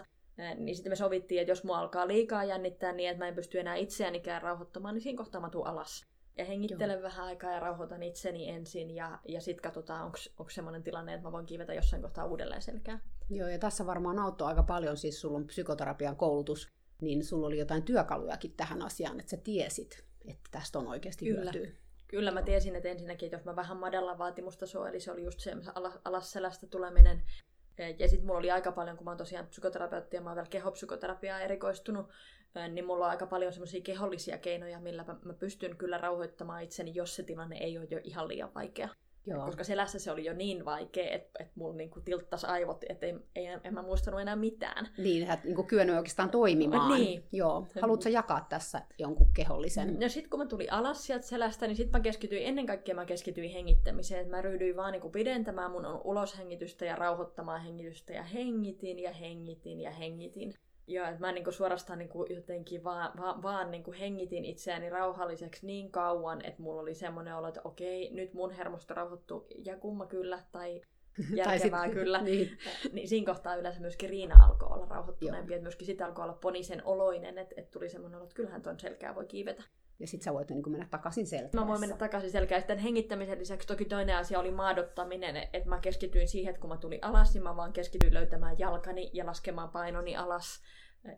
niin sitten me sovittiin, että jos mua alkaa liikaa jännittää niin, että mä en pysty enää itseänikään rauhoittamaan, niin siinä kohtaa mä tuun alas. Ja hengittelen Joo. vähän aikaa ja rauhoitan itseni ensin ja, ja sitten katsotaan, onko semmoinen tilanne, että mä voin kiivetä jossain kohtaa uudelleen selkää. Joo, ja tässä varmaan auttoi aika paljon, siis sulla on psykoterapian koulutus, niin sulla oli jotain työkalujakin tähän asiaan, että sä tiesit, että tästä on oikeasti Kyllä. hyötyä. Kyllä mä tiesin, että ensinnäkin, että jos mä vähän madallan vaatimustasoa, eli se oli just se alas selästä tuleminen. Ja sitten mulla oli aika paljon, kun mä oon tosiaan psykoterapeutti ja mä oon vielä kehopsykoterapiaa erikoistunut, niin mulla on aika paljon semmoisia kehollisia keinoja, millä mä pystyn kyllä rauhoittamaan itseni, jos se tilanne ei ole jo ihan liian vaikea. Joo. Koska selässä se oli jo niin vaikea, että, että mulla niinku tilttas aivot, että ei, ei, en mä muistanut enää mitään. Niin, että niinku kyennyt oikeastaan toimimaan. Niin. Joo. Haluatko jakaa tässä jonkun kehollisen? No sitten kun mä tulin alas sieltä selästä, niin sitten mä keskityin, ennen kaikkea mä keskityin hengittämiseen. Että mä ryhdyin vaan niinku pidentämään mun uloshengitystä ja rauhoittamaan hengitystä ja hengitin ja hengitin ja hengitin. Joo, että mä niinku suorastaan niinku jotenkin vaan, vaan, vaan niinku hengitin itseäni rauhalliseksi niin kauan, että mulla oli semmoinen olo, että okei, nyt mun hermosto rauhoittuu ja kumma kyllä, tai järkevää sit, kyllä. Niin. niin siinä kohtaa yleensä myöskin Riina alkoi olla rauhoittuneempi, että myöskin sitä alkoi olla ponisen oloinen, että, että tuli semmoinen olo, että kyllähän ton selkää voi kiivetä. Ja sitten sä voit niin mennä takaisin selkään. Mä voin mennä takaisin selkään. Sitten hengittämisen lisäksi toki toinen asia oli maadottaminen, että mä keskityin siihen, että kun mä tulin alas, niin mä vaan keskityin löytämään jalkani ja laskemaan painoni alas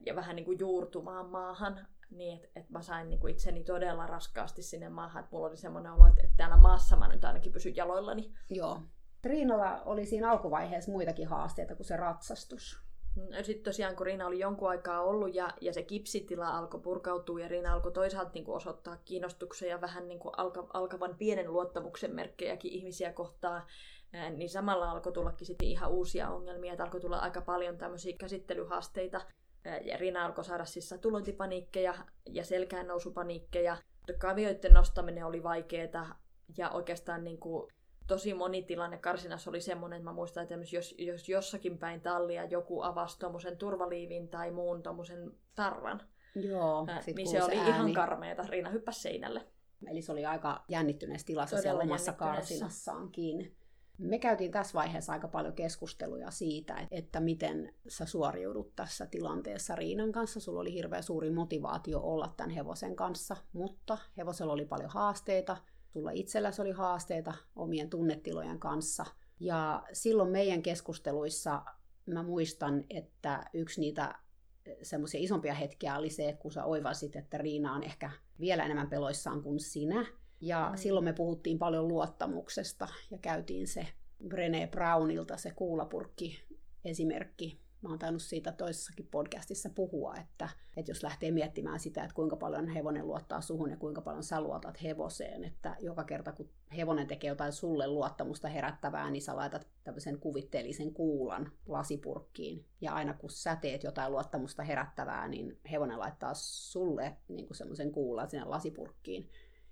ja vähän niin kuin juurtumaan maahan. Niin, että et mä sain niin kuin itseni todella raskaasti sinne maahan, että mulla oli semmoinen olo, että, että täällä maassa mä nyt ainakin pysyn jaloillani. Joo. Triinalla oli siinä alkuvaiheessa muitakin haasteita kuin se ratsastus. Sitten tosiaan, kun Riina oli jonkun aikaa ollut ja, ja se kipsitila alkoi purkautua ja Riina alkoi toisaalta niin kuin osoittaa kiinnostuksen ja vähän niin kuin alka, alkavan pienen luottamuksen merkkejäkin ihmisiä kohtaan, niin samalla alkoi tullakin sitten ihan uusia ongelmia, että alkoi tulla aika paljon tämmöisiä käsittelyhaasteita. Ja Riina alkoi saada siis satulotipaniikkeja ja selkään nousupaniikkeja. Kavioiden nostaminen oli vaikeaa ja oikeastaan niin kuin tosi moni tilanne karsinassa oli semmoinen, että mä muistan, että jos, jos jossakin päin tallia joku avasi tuommoisen turvaliivin tai muun tuommoisen tarran, Joo, ää, niin se oli ääni. ihan karmeeta. Riina hyppäsi seinälle. Eli se oli aika jännittyneessä tilassa Todella siellä omassa karsinassaankin. Me käytiin tässä vaiheessa aika paljon keskusteluja siitä, että miten sä suoriudut tässä tilanteessa Riinan kanssa. Sulla oli hirveän suuri motivaatio olla tämän hevosen kanssa, mutta hevosella oli paljon haasteita. Sulla itselläsi oli haasteita omien tunnetilojen kanssa. Ja silloin meidän keskusteluissa mä muistan, että yksi niitä semmoisia isompia hetkiä oli se, kun sä oivasit, että Riina on ehkä vielä enemmän peloissaan kuin sinä. Ja mm. silloin me puhuttiin paljon luottamuksesta ja käytiin se Brené Brownilta se kuulapurkki esimerkki. Mä oon tainnut siitä toisessakin podcastissa puhua, että, että jos lähtee miettimään sitä, että kuinka paljon hevonen luottaa suhun ja kuinka paljon sä luotat hevoseen, että joka kerta kun hevonen tekee jotain sulle luottamusta herättävää, niin sä laitat tämmöisen kuvitteellisen kuulan lasipurkkiin. Ja aina kun sä teet jotain luottamusta herättävää, niin hevonen laittaa sulle niin semmoisen kuulan sinne lasipurkkiin.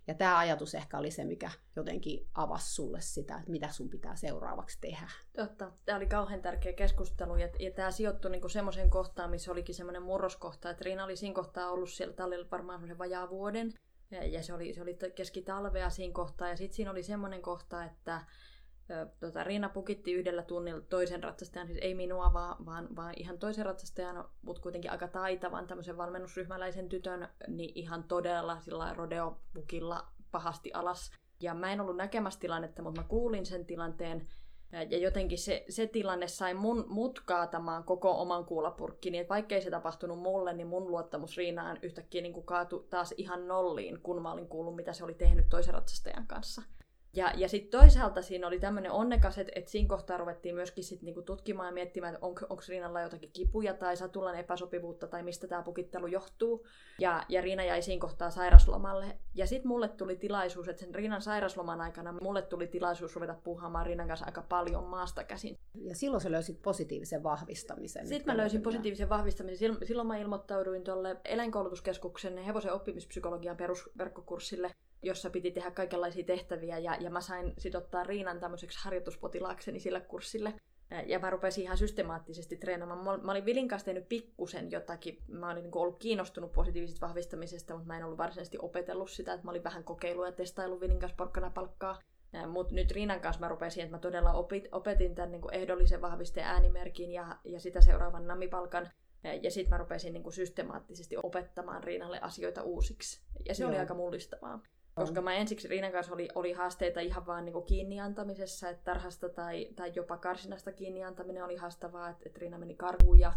Ja tämä ajatus ehkä oli se, mikä jotenkin avasi sulle sitä, että mitä sun pitää seuraavaksi tehdä. Totta. Tämä oli kauhean tärkeä keskustelu ja, ja tämä sijoittui niinku semmoiseen kohtaan, missä olikin semmoinen murroskohta, että Riina oli siinä kohtaa ollut siellä tallilla varmaan semmoisen vajaa vuoden. Ja, ja se oli, se oli keskitalvea siinä kohtaa. Ja sitten siinä oli semmoinen kohta, että tota, Riina pukitti yhdellä tunnilla toisen ratsastajan, siis ei minua, vaan, vaan, vaan ihan toisen ratsastajan, mutta kuitenkin aika taitavan tämmöisen valmennusryhmäläisen tytön, niin ihan todella sillä rodeo-pukilla pahasti alas. Ja mä en ollut näkemässä tilannetta, mutta mä kuulin sen tilanteen, ja jotenkin se, se tilanne sai mun, mut kaatamaan koko oman kuulapurkkini, että vaikkei se tapahtunut mulle, niin mun luottamus Riinaan yhtäkkiä niin kaatui taas ihan nolliin, kun mä olin kuullut, mitä se oli tehnyt toisen ratsastajan kanssa. Ja, ja sitten toisaalta siinä oli tämmöinen onnekas, että, että siinä kohtaa ruvettiin myöskin sit niinku tutkimaan ja miettimään, että onko, onko Riinalla jotakin kipuja tai satulan epäsopivuutta tai mistä tämä pukittelu johtuu. Ja, ja Riina jäi siinä kohtaa sairaslomalle. Ja sitten mulle tuli tilaisuus, että sen Riinan sairasloman aikana mulle tuli tilaisuus ruveta puhaamaan Riinan kanssa aika paljon maasta käsin. Ja silloin sä löysit positiivisen vahvistamisen. Sitten mä löysin positiivisen vahvistamisen. Silloin mä ilmoittauduin tuolle eläinkoulutuskeskuksen hevosen oppimispsykologian perusverkkokurssille jossa piti tehdä kaikenlaisia tehtäviä ja, ja mä sain sit ottaa Riinan tämmöiseksi harjoituspotilaakseni sille kurssille. Ja mä rupesin ihan systemaattisesti treenaamaan. Mä olin Vilin kanssa tehnyt pikkusen jotakin. Mä olin niin ollut kiinnostunut positiivisesta vahvistamisesta, mutta mä en ollut varsinaisesti opetellut sitä. Että mä olin vähän kokeilu ja testailu Vilin kanssa porkkana palkkaa. Mutta nyt Riinan kanssa mä rupesin, että mä todella opit, opetin tämän niin ehdollisen vahvisteen äänimerkin ja, ja sitä seuraavan namipalkan. Ja sitten mä rupesin niin systemaattisesti opettamaan Riinalle asioita uusiksi. Ja se Joo. oli aika mullistavaa. Koska mä ensiksi Riinan kanssa oli, oli haasteita ihan vaan niin kiinni antamisessa, että tarhasta tai, tai jopa karsinasta kiinni antaminen oli haastavaa, että, että Riina meni karkuun ja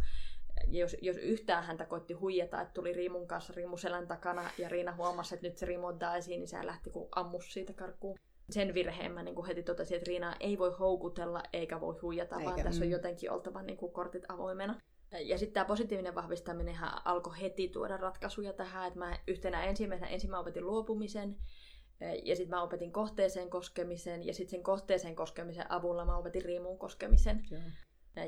ja jos, jos yhtään häntä koitti huijata, että tuli Riimun kanssa Riimu selän takana ja Riina huomasi, että nyt se Riimu ottaa esiin, niin se lähti kun ammus siitä karkuun. Sen virheen mä niin kuin heti totesin, että Riina ei voi houkutella eikä voi huijata, eikä, vaan tässä on mm. jotenkin oltava niin kuin kortit avoimena. Ja sitten tämä positiivinen vahvistaminen alkoi heti tuoda ratkaisuja tähän, että mä yhtenä ensimmäisenä ensin mä opetin luopumisen, ja sitten mä opetin kohteeseen koskemisen, ja sitten sen kohteeseen koskemisen avulla mä opetin riimuun koskemisen. Joo.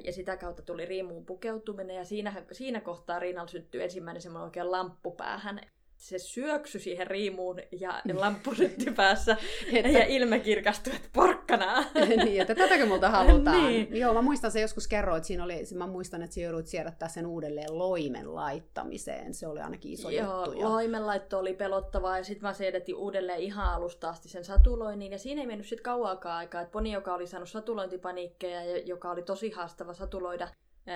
Ja sitä kautta tuli riimuun pukeutuminen, ja siinä, siinä kohtaa Riinalla syttyi ensimmäinen semmoinen oikein lamppu päähän se syöksy siihen riimuun ja lamppu syttyi päässä että... ja ilme kirkastui, että porkkana. niin, että tätäkö multa halutaan. niin. Joo, mä muistan se joskus kerroit, siinä oli, mä muistan, että sä joudut siedättää sen uudelleen loimen laittamiseen. Se oli ainakin iso Joo, juttu. Joo, loimen laitto oli pelottavaa ja sitten mä siedettiin uudelleen ihan alusta asti sen satuloinnin ja siinä ei mennyt sitten kauaakaan aikaa, että poni, joka oli saanut satulointipaniikkeja ja joka oli tosi haastava satuloida,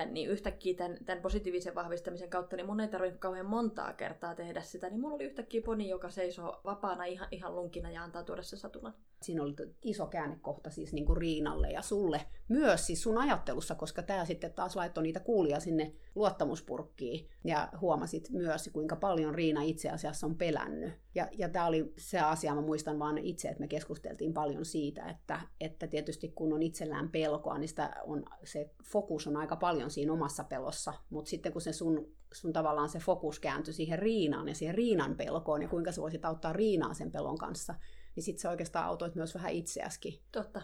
niin yhtäkkiä tämän, tämän positiivisen vahvistamisen kautta, niin mun ei tarvitse kauhean montaa kertaa tehdä sitä, niin mulla oli yhtäkkiä poni, joka seisoo vapaana ihan, ihan lunkina ja antaa tuoda se satulan. Siinä oli iso käännekohta siis niin kuin Riinalle ja sulle myös siis sun ajattelussa, koska tämä sitten taas laittoi niitä kuulia sinne luottamuspurkkiin ja huomasit myös, kuinka paljon Riina itse asiassa on pelännyt. Ja, ja tämä oli se asia, mä muistan vaan itse, että me keskusteltiin paljon siitä, että, että tietysti kun on itsellään pelkoa, niin sitä on, se fokus on aika paljon siinä omassa pelossa, mutta sitten kun se sun, sun tavallaan se fokus kääntyi siihen Riinaan ja siihen Riinan pelkoon ja kuinka sä voisit auttaa Riinaa sen pelon kanssa, niin sitten sä oikeastaan autoit myös vähän itseäskin. Totta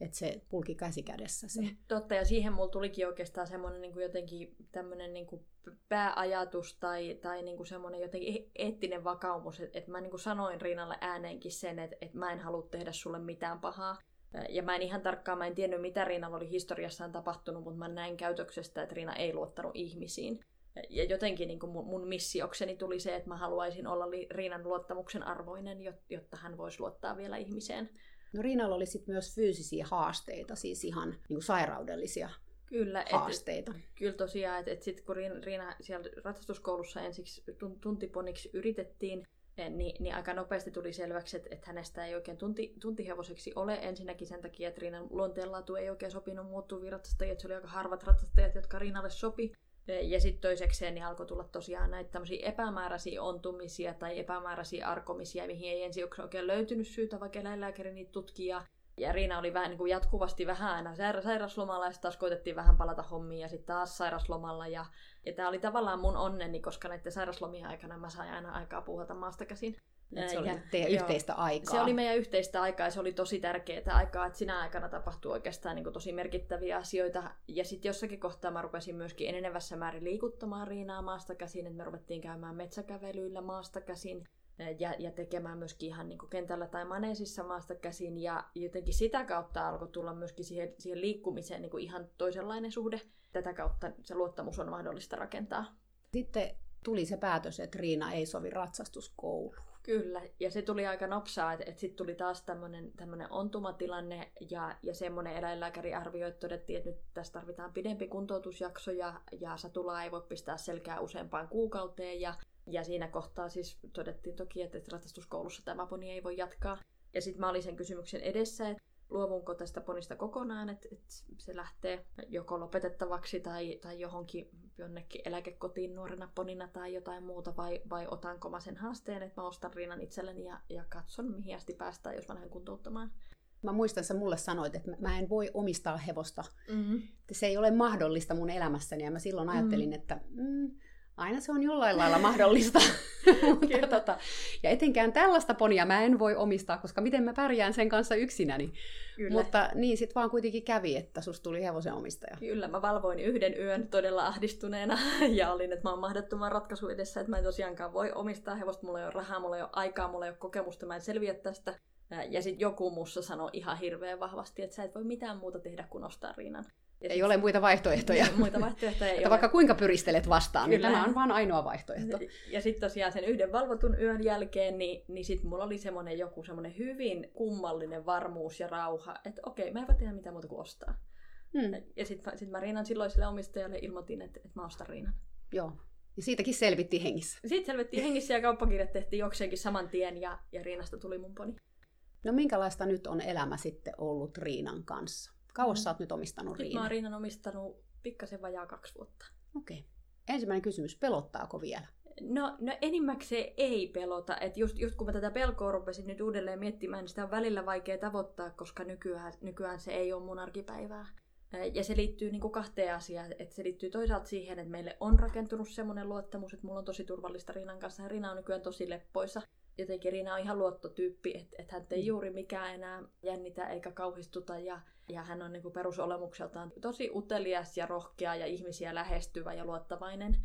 että se kulki käsi kädessä se. Mm, totta, ja siihen mulla tulikin oikeastaan semmoinen niin jotenkin tämmöinen niin kuin pääajatus tai, tai niin kuin semmoinen jotenkin e-, eettinen vakaumus, että, että mä niin kuin sanoin Riinalle ääneenkin sen, että, että mä en halua tehdä sulle mitään pahaa. Ja mä en ihan tarkkaan, mä en tiennyt mitä Riinalla oli historiassaan tapahtunut, mutta mä näin käytöksestä, että Riina ei luottanut ihmisiin. Ja jotenkin niin mun, mun missiokseni tuli se, että mä haluaisin olla Riinan luottamuksen arvoinen, jotta hän voisi luottaa vielä ihmiseen. No Riinalla oli sitten myös fyysisiä haasteita, siis ihan niin kuin sairaudellisia kyllä, haasteita. Et, kyllä tosiaan, että et sitten kun Riina siellä ratsastuskoulussa ensiksi tuntiponiksi yritettiin, niin, niin aika nopeasti tuli selväksi, että, että hänestä ei oikein tunti, tuntihevoseksi ole. Ensinnäkin sen takia, että Riinan luonteenlaatu ei oikein sopinut muuttuviin ratsastajia, että se oli aika harvat ratsastajat, jotka Riinalle sopi. Ja sitten toisekseen niin alkoi tulla tosiaan näitä tämmöisiä epämääräisiä ontumisia tai epämääräisiä arkomisia, mihin ei ensin oikein löytynyt syytä, vaikka eläinlääkäri niitä tutkii. Ja Riina oli vähän niin kuin jatkuvasti vähän aina sairaslomalla ja sitten taas koitettiin vähän palata hommiin ja sitten taas sairaslomalla. Ja, ja tämä oli tavallaan mun onneni, koska näiden sairaslomien aikana mä sain aina aikaa puuhata maasta käsin. Et se oli ja, teidän joo, yhteistä aikaa. Se oli meidän yhteistä aikaa ja se oli tosi tärkeää aikaa, että sinä aikana tapahtui oikeastaan niin kuin tosi merkittäviä asioita. Ja sitten jossakin kohtaa mä rupesin myöskin enenevässä määrin liikuttamaan Riinaa maasta käsin, että me ruvettiin käymään metsäkävelyillä maasta käsin ja, ja tekemään myöskin ihan niin kentällä tai maneesissa maasta käsin. Ja jotenkin sitä kautta alkoi tulla myöskin siihen, siihen liikkumiseen niin ihan toisenlainen suhde. Tätä kautta se luottamus on mahdollista rakentaa. Sitten tuli se päätös, että Riina ei sovi ratsastuskouluun. Kyllä, ja se tuli aika nopsaa, että, että sitten tuli taas tämmöinen ontumatilanne ja, ja semmoinen eläinlääkäri arvioi, että todettiin, että nyt tässä tarvitaan pidempi kuntoutusjakso ja, ja satulaa ei voi pistää selkää useampaan kuukauteen ja ja siinä kohtaa siis todettiin toki, että ratsastuskoulussa tämä poni ei voi jatkaa. Ja sitten mä olin sen kysymyksen edessä, että luovunko tästä ponista kokonaan, että, että se lähtee joko lopetettavaksi tai, tai johonkin jonnekin eläkekotiin nuorena ponina tai jotain muuta, vai, vai otanko mä sen haasteen, että mä ostan Riinan itselleni ja, ja katson, mihin asti päästään, jos mä lähden kuntouttamaan. Mä muistan, että sä mulle sanoit, että mä en voi omistaa hevosta. Mm-hmm. Se ei ole mahdollista mun elämässäni, ja mä silloin ajattelin, mm-hmm. että mm, aina se on jollain lailla mahdollista. Mutta, tota, ja etenkään tällaista ponia mä en voi omistaa, koska miten mä pärjään sen kanssa yksinäni. Kyllä. Mutta niin sitten vaan kuitenkin kävi, että susta tuli hevosen omistaja. Kyllä, mä valvoin yhden yön todella ahdistuneena ja olin, että mä oon mahdottoman ratkaisu edessä, että mä en tosiaankaan voi omistaa hevosta, mulla ei ole rahaa, mulla ei ole aikaa, mulla ei ole kokemusta, mä en selviä tästä. Ja sitten joku mussa sanoi ihan hirveän vahvasti, että sä et voi mitään muuta tehdä kuin ostaa Riinan. Ja ei sit... ole muita vaihtoehtoja. Muita vaihtoehtoja ei ole. Vaikka kuinka pyristelet vastaan, niin Kyllä. niin tämä on vain ainoa vaihtoehto. Ja sitten tosiaan sen yhden valvotun yön jälkeen, niin, niin sitten mulla oli semmoinen joku semmoinen hyvin kummallinen varmuus ja rauha, että okei, mä en voi tehdä mitään muuta kuin ostaa. Hmm. Ja sitten sit mä Riinan silloiselle omistajalle ilmoitin, että, että mä ostan Riinan. Joo. Ja siitäkin selvittiin hengissä. Siitä selvittiin hengissä ja kauppakirjat tehtiin jokseenkin saman tien ja, ja Riinasta tuli mun poni. No minkälaista nyt on elämä sitten ollut Riinan kanssa? Kauas sä oot nyt omistanut Riinan? Mä oon Riinan omistanut pikkasen vajaa kaksi vuotta. Okei. Okay. Ensimmäinen kysymys, pelottaako vielä? No, no enimmäkseen ei pelota. Et just, just kun mä tätä pelkoa rupesin nyt uudelleen miettimään, niin sitä on välillä vaikea tavoittaa, koska nykyään, nykyään se ei ole mun arkipäivää. Ja se liittyy niin kuin kahteen asiaan. Että se liittyy toisaalta siihen, että meille on rakentunut semmoinen luottamus, että mulla on tosi turvallista Rinan kanssa. Ja Rina on nykyään tosi leppoisa jotenkin Riina on ihan luottotyyppi, että et hän ei mm. juuri mikään enää jännitä eikä kauhistuta ja, ja hän on niinku perusolemukseltaan tosi utelias ja rohkea ja ihmisiä lähestyvä ja luottavainen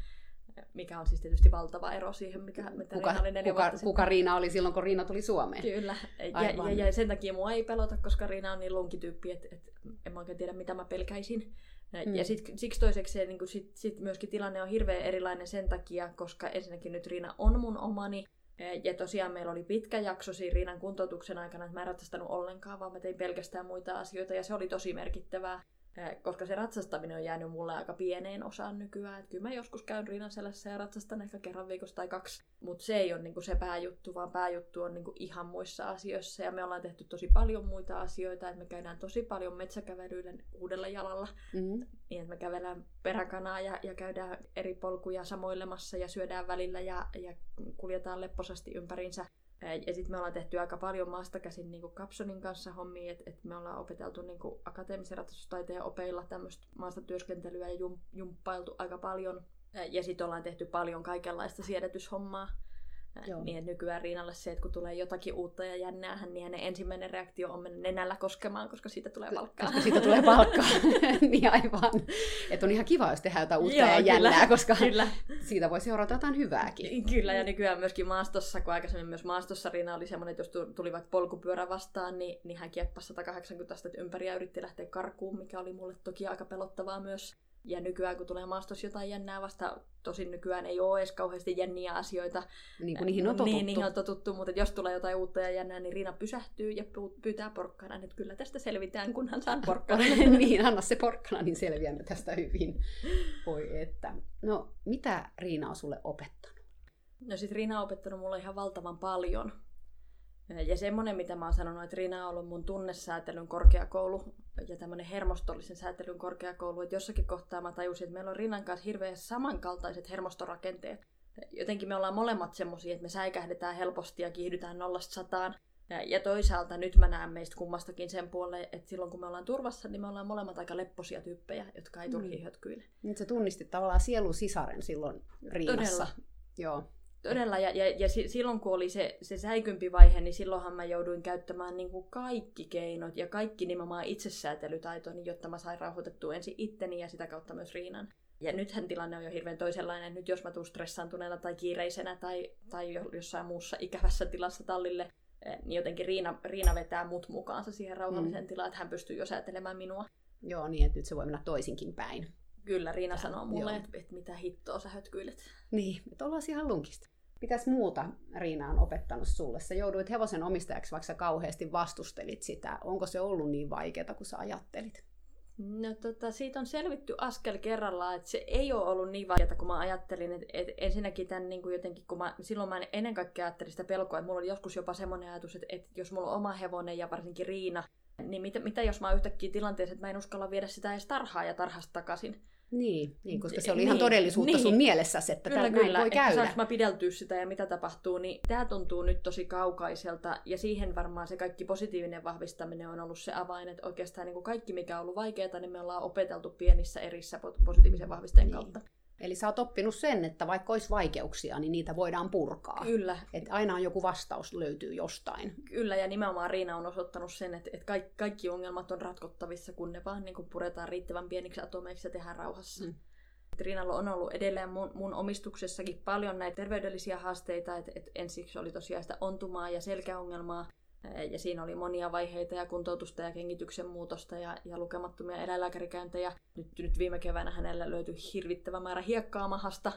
mikä on siis tietysti valtava ero siihen, mikä, mitä kuka, Riina oli neljä kuka, kuka Riina oli silloin, kun Riina tuli Suomeen. Kyllä, ja, ja, ja, sen takia mua ei pelota, koska Riina on niin lunkityyppi, että et, en mä oikein tiedä, mitä mä pelkäisin. Mm. Ja sit, siksi toiseksi niin sit, sit myöskin tilanne on hirveän erilainen sen takia, koska ensinnäkin nyt Riina on mun omani, ja tosiaan meillä oli pitkä jakso siinä Riinan kuntoutuksen aikana, että mä en ratsastanut ollenkaan, vaan mä tein pelkästään muita asioita ja se oli tosi merkittävää. Eh, koska se ratsastaminen on jäänyt mulle aika pieneen osaan nykyään. Et kyllä mä joskus käyn rinnan selässä ja ratsastan ehkä kerran viikossa tai kaksi. Mutta se ei ole niinku se pääjuttu, vaan pääjuttu on niinku ihan muissa asioissa. Ja me ollaan tehty tosi paljon muita asioita. että me käydään tosi paljon metsäkävelyillä uudella jalalla. Mm-hmm. Niin, että me kävelään peräkanaa ja, ja käydään eri polkuja samoilemassa ja syödään välillä ja, ja kuljetaan lepposasti ympärinsä. Ja sitten me ollaan tehty aika paljon maasta käsin niin kuin Capsonin kanssa hommia, että et me ollaan opeteltu niin akateemisen ratsastustaiteen opeilla tämmöistä maasta työskentelyä ja jum, jumppailtu aika paljon. Ja sitten ollaan tehty paljon kaikenlaista siedätyshommaa. Joo. Niin nykyään Riinalle se, että kun tulee jotakin uutta ja jännää, niin hänen ensimmäinen reaktio on mennä nenällä koskemaan, koska siitä tulee palkkaa. Koska siitä tulee palkkaa, niin aivan. Että on ihan kiva, jos tehdään jotain uutta Joo, ja jännää, kyllä, koska kyllä. siitä voi seurata jotain hyvääkin. Niin, kyllä, ja nykyään myöskin maastossa, kun aikaisemmin myös maastossa Riina oli semmoinen, että jos tuli vaikka polkupyörä vastaan, niin, niin hän kieppasi 180 astetta ympäri ja yritti lähteä karkuun, mikä oli mulle toki aika pelottavaa myös. Ja nykyään kun tulee maastossa jotain jännää vasta, tosin nykyään ei ole edes kauheasti jänniä asioita. Niin kuin niihin on totuttu. Niin, niihin on totuttu, mutta jos tulee jotain uutta ja jännää, niin Riina pysähtyy ja pyytää porkkana, että kyllä tästä selvitään, kunhan saan porkkana. niin, anna se porkkana, niin selviämme tästä hyvin. Voi että. No, mitä Riina on sulle opettanut? No sit Riina on opettanut mulle ihan valtavan paljon. Ja semmoinen, mitä mä oon sanonut, että Rina on ollut mun tunnesäätelyn korkeakoulu ja tämmöinen hermostollisen säätelyn korkeakoulu, että jossakin kohtaa mä tajusin, että meillä on Rinan kanssa hirveän samankaltaiset hermostorakenteet. Jotenkin me ollaan molemmat semmoisia, että me säikähdetään helposti ja kiihdytään nollasta sataan. Ja, toisaalta nyt mä näen meistä kummastakin sen puoleen, että silloin kun me ollaan turvassa, niin me ollaan molemmat aika lepposia tyyppejä, jotka ei turhiin mm. hötkyile. Nyt sä tunnistit tavallaan sielun sisaren silloin Riinassa. Todella. Joo. Todella, ja, ja, ja silloin kun oli se, se säikympi vaihe, niin silloinhan mä jouduin käyttämään niin kuin kaikki keinot ja kaikki nimenomaan itsesäätelytaitoni, jotta mä sain rauhoitettua ensin itteni ja sitä kautta myös Riinan. Ja nythän tilanne on jo hirveän toisenlainen. Nyt jos mä tuun stressaantuneena tai kiireisenä tai, tai jossain muussa ikävässä tilassa tallille, eh, niin jotenkin Riina, Riina vetää mut mukaansa siihen rauhalliseen mm. tilaan, että hän pystyy jo säätelemään minua. Joo, niin että nyt se voi mennä toisinkin päin. Kyllä, Riina Tää, sanoo mulle, että, että mitä hittoa sä hötkyilet. Niin, että ollaan ihan lunkista. Mitäs muuta Riina on opettanut sulle? Sä jouduit hevosen omistajaksi, vaikka sä kauheasti vastustelit sitä. Onko se ollut niin vaikeaa kuin sä ajattelit? No tota, siitä on selvitty askel kerrallaan, että se ei ole ollut niin vaikeaa kuin mä ajattelin. Et, et ensinnäkin tämän niin kuin jotenkin, kun mä, silloin mä ennen kaikkea ajattelin sitä pelkoa, että mulla oli joskus jopa semmoinen ajatus, että, että jos mulla on oma hevonen ja varsinkin Riina, niin mitä, mitä jos mä oon yhtäkkiä tilanteessa, että mä en uskalla viedä sitä edes tarhaa ja tarhasta takaisin. Niin, niin koska se oli ihan niin, todellisuutta niin. sun mielessäsi, että kyllä, kyllä, voi käydä. Saanko mä pideltyä sitä ja mitä tapahtuu, niin tämä tuntuu nyt tosi kaukaiselta ja siihen varmaan se kaikki positiivinen vahvistaminen on ollut se avain, että oikeastaan niin kuin kaikki mikä on ollut vaikeaa, niin me ollaan opeteltu pienissä erissä positiivisen vahvisteen niin. kautta. Eli sä oot oppinut sen, että vaikka olisi vaikeuksia, niin niitä voidaan purkaa. Kyllä. Että aina on joku vastaus löytyy jostain. Kyllä, ja nimenomaan Riina on osoittanut sen, että, että kaikki, kaikki ongelmat on ratkottavissa, kun ne vaan niin kuin puretaan riittävän pieniksi atomeiksi ja tehdään rauhassa. Mm. Riinalla on ollut edelleen mun, mun omistuksessakin paljon näitä terveydellisiä haasteita, että et ensiksi oli tosiaan sitä ontumaa ja selkäongelmaa, ja siinä oli monia vaiheita ja kuntoutusta ja kengityksen muutosta ja, ja lukemattomia eläinlääkärikäyntejä. Nyt, nyt viime keväänä hänellä löytyi hirvittävä määrä hiekkaa mahasta.